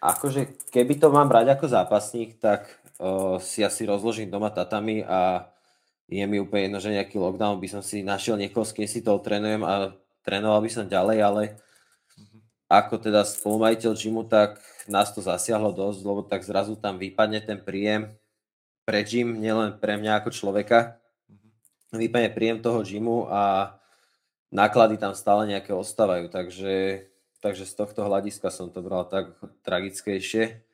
Akože keby to mám brať ako zápasník, tak uh, si asi rozložím doma tatami a je mi úplne jedno, že nejaký lockdown by som si našiel niekoho, s kým si to trénujem a trénoval by som ďalej, ale ako teda spolumajiteľ gymu, tak nás to zasiahlo dosť, lebo tak zrazu tam vypadne ten príjem pre gym, nielen pre mňa ako človeka, vypadne príjem toho gymu a náklady tam stále nejaké ostávajú, takže takže z tohto hľadiska som to bral tak tragickejšie.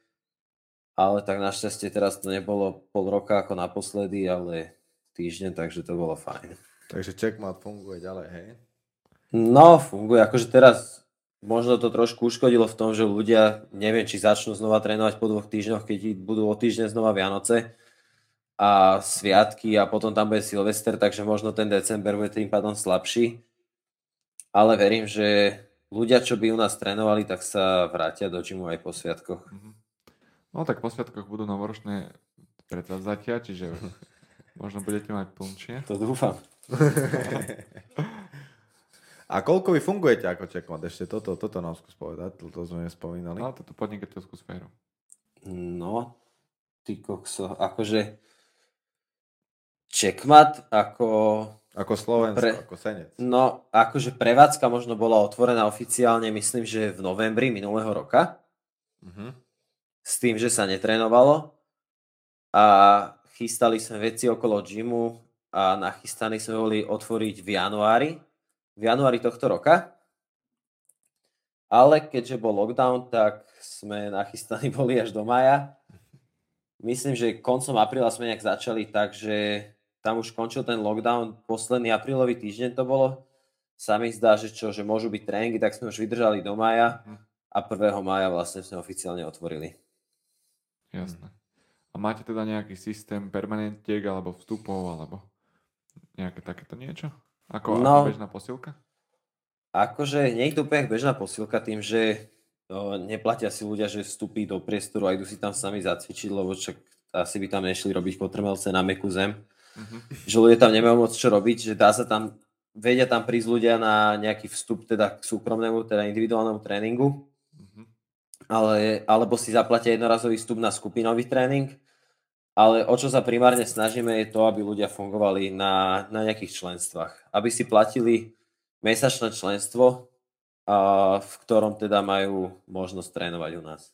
Ale tak našťastie teraz to nebolo pol roka ako naposledy, ale týždeň, takže to bolo fajn.
Takže checkmat funguje ďalej, hej?
No, funguje. Akože teraz možno to trošku uškodilo v tom, že ľudia, neviem, či začnú znova trénovať po dvoch týždňoch, keď budú o týždeň znova Vianoce a sviatky a potom tam bude Silvester, takže možno ten december bude tým pádom slabší. Ale verím, že ľudia, čo by u nás trénovali, tak sa vrátia do gymu aj po sviatkoch.
Mhm. No tak po sviatkoch budú novoročné predsavzatia, čiže [laughs] možno budete mať plnšie.
To dúfam. [laughs]
A koľko vy fungujete ako checkmat? Ešte toto, toto nám skús povedať, to sme nespomínali.
No, toto podnikateľskú sféru.
No, ty kokso, akože checkmat ako
Ako Slovensko,
Pre-
ako Senec.
No, akože prevádzka možno bola otvorená oficiálne, myslím, že v novembri minulého roka,
Mhm.
s tým, že sa netrénovalo a chystali sme veci okolo gymu a nachystaní sme boli otvoriť v januári, v januári tohto roka. Ale keďže bol lockdown, tak sme nachystaní [laughs] boli až do maja. Myslím, že koncom apríla sme nejak začali, takže tam už končil ten lockdown, posledný aprílový týždeň to bolo. Sa mi zdá, že čo, že môžu byť tréningy, tak sme už vydržali do maja a 1. maja vlastne sme oficiálne otvorili.
Jasné. A máte teda nejaký systém permanentiek alebo vstupov alebo nejaké takéto niečo? Ako,
No.
ako bežná posilka?
Akože nie je to úplne bežná posilka tým, že o, neplatia si ľudia, že vstúpi do priestoru a idú si tam sami zacvičiť, lebo však asi by tam nešli robiť potrmelce na mekú zem.
Mhm.
Že ľudia tam nemajú moc čo robiť, že dá sa tam, vedia tam prísť ľudia na nejaký vstup teda k súkromnému, teda individuálnemu tréningu. Ale, alebo si zaplatia jednorazový vstup na skupinový tréning. Ale o čo sa primárne snažíme je to, aby ľudia fungovali na, na nejakých členstvách. Aby si platili mesačné členstvo, a v ktorom teda majú možnosť trénovať u nás.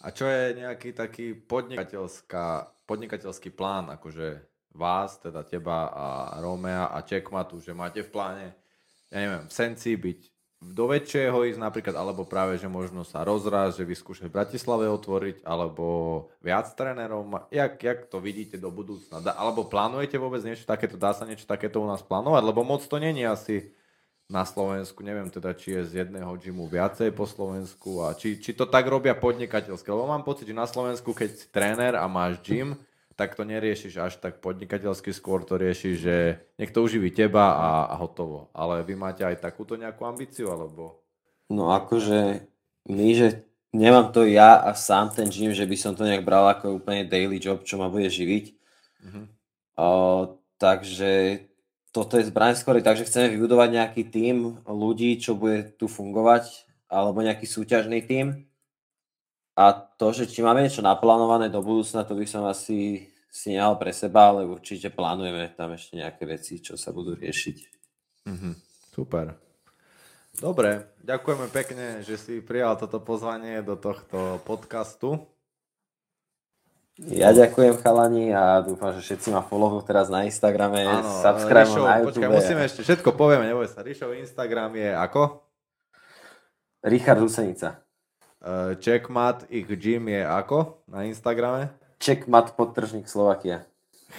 A čo je nejaký taký podnikateľská, podnikateľský plán, akože vás, teda teba a Romea a Checkmatu, že máte v pláne, ja neviem, v Senci byť do väčšieho ísť napríklad, alebo práve, že možno sa rozrásť, že vyskúšať v Bratislave otvoriť, alebo viac trénerov, jak, jak to vidíte do budúcna? Da, alebo plánujete vôbec niečo takéto, dá sa niečo takéto u nás plánovať? Lebo moc to není asi na Slovensku, neviem teda, či je z jedného gymu viacej po Slovensku a či, či to tak robia podnikateľské, lebo mám pocit, že na Slovensku, keď si tréner a máš gym, tak to neriešiš až tak podnikateľsky, skôr to riešiš, že niekto uživí teba a, a hotovo. Ale vy máte aj takúto nejakú ambíciu, alebo...
No akože my, že nemám to ja a sám ten gym, že by som to nejak bral ako úplne daily job, čo ma bude živiť.
Mhm.
O, takže toto je zbraň skôr, takže chceme vybudovať nejaký tím ľudí, čo bude tu fungovať, alebo nejaký súťažný tím. A to, že či máme niečo naplánované do budúcna, to by som asi si nehal pre seba, ale určite plánujeme tam ešte nejaké veci, čo sa budú riešiť.
Mhm. Super. Dobre, ďakujeme pekne, že si prijal toto pozvanie do tohto podcastu.
Ja ďakujem chalani a dúfam, že všetci ma followujú teraz na Instagrame, subscribe
Rišov,
na YouTube.
počkaj, musíme ešte všetko povieme, neboj sa. Rišov Instagram je ako?
Richard Husenica.
Uh, Checkmat, ich gym je ako na Instagrame?
Checkmat podtržník Slovakia.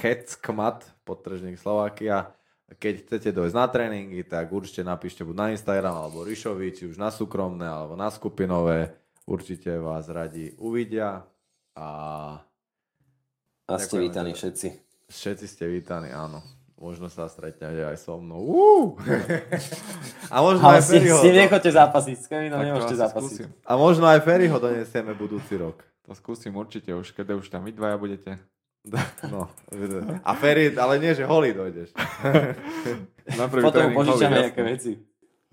Heckmat, podtržník Slovakia. Keď chcete dojsť na tréningy, tak určite napíšte buď na Instagram alebo Rišovi, či už na súkromné alebo na skupinové. Určite vás radi uvidia a
A ste vítaní všetci.
všetci ste vítaní, áno. Možno sa stretnete aj so mnou. Uú! [laughs] a možno
Ale
aj
s tým,
Ferryho.
s tým nechoďte zápasiť, s Kevinom nemôžete
asi
zápasiť.
skúsim.
A možno aj Ferryho donesieme budúci rok.
To skúsim určite už, keď už tam vy dvaja budete.
No, [laughs] a Ferry, ale nie, že holý dojdeš. [laughs]
Na prvý
Potom požičame nejaké veci.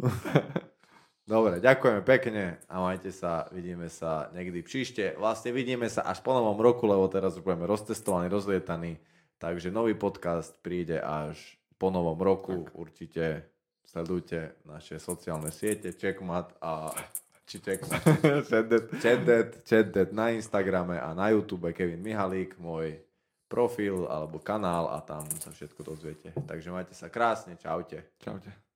[laughs]
Dobre, ďakujeme pekne a majte sa, vidíme sa niekdy príšte. Vlastne vidíme sa až po novom roku, lebo teraz už budeme roztestovaní, rozlietaní. Takže nový podcast príde až po novom roku. Určite sledujte naše sociálne siete, Checkmat a či Checkmat, Chatdet, Chatdet na Instagrame a na YouTube Kevin Mihalík, môj profil alebo kanál a tam sa všetko dozviete. Takže majte sa krásne, čaute.
Čaute.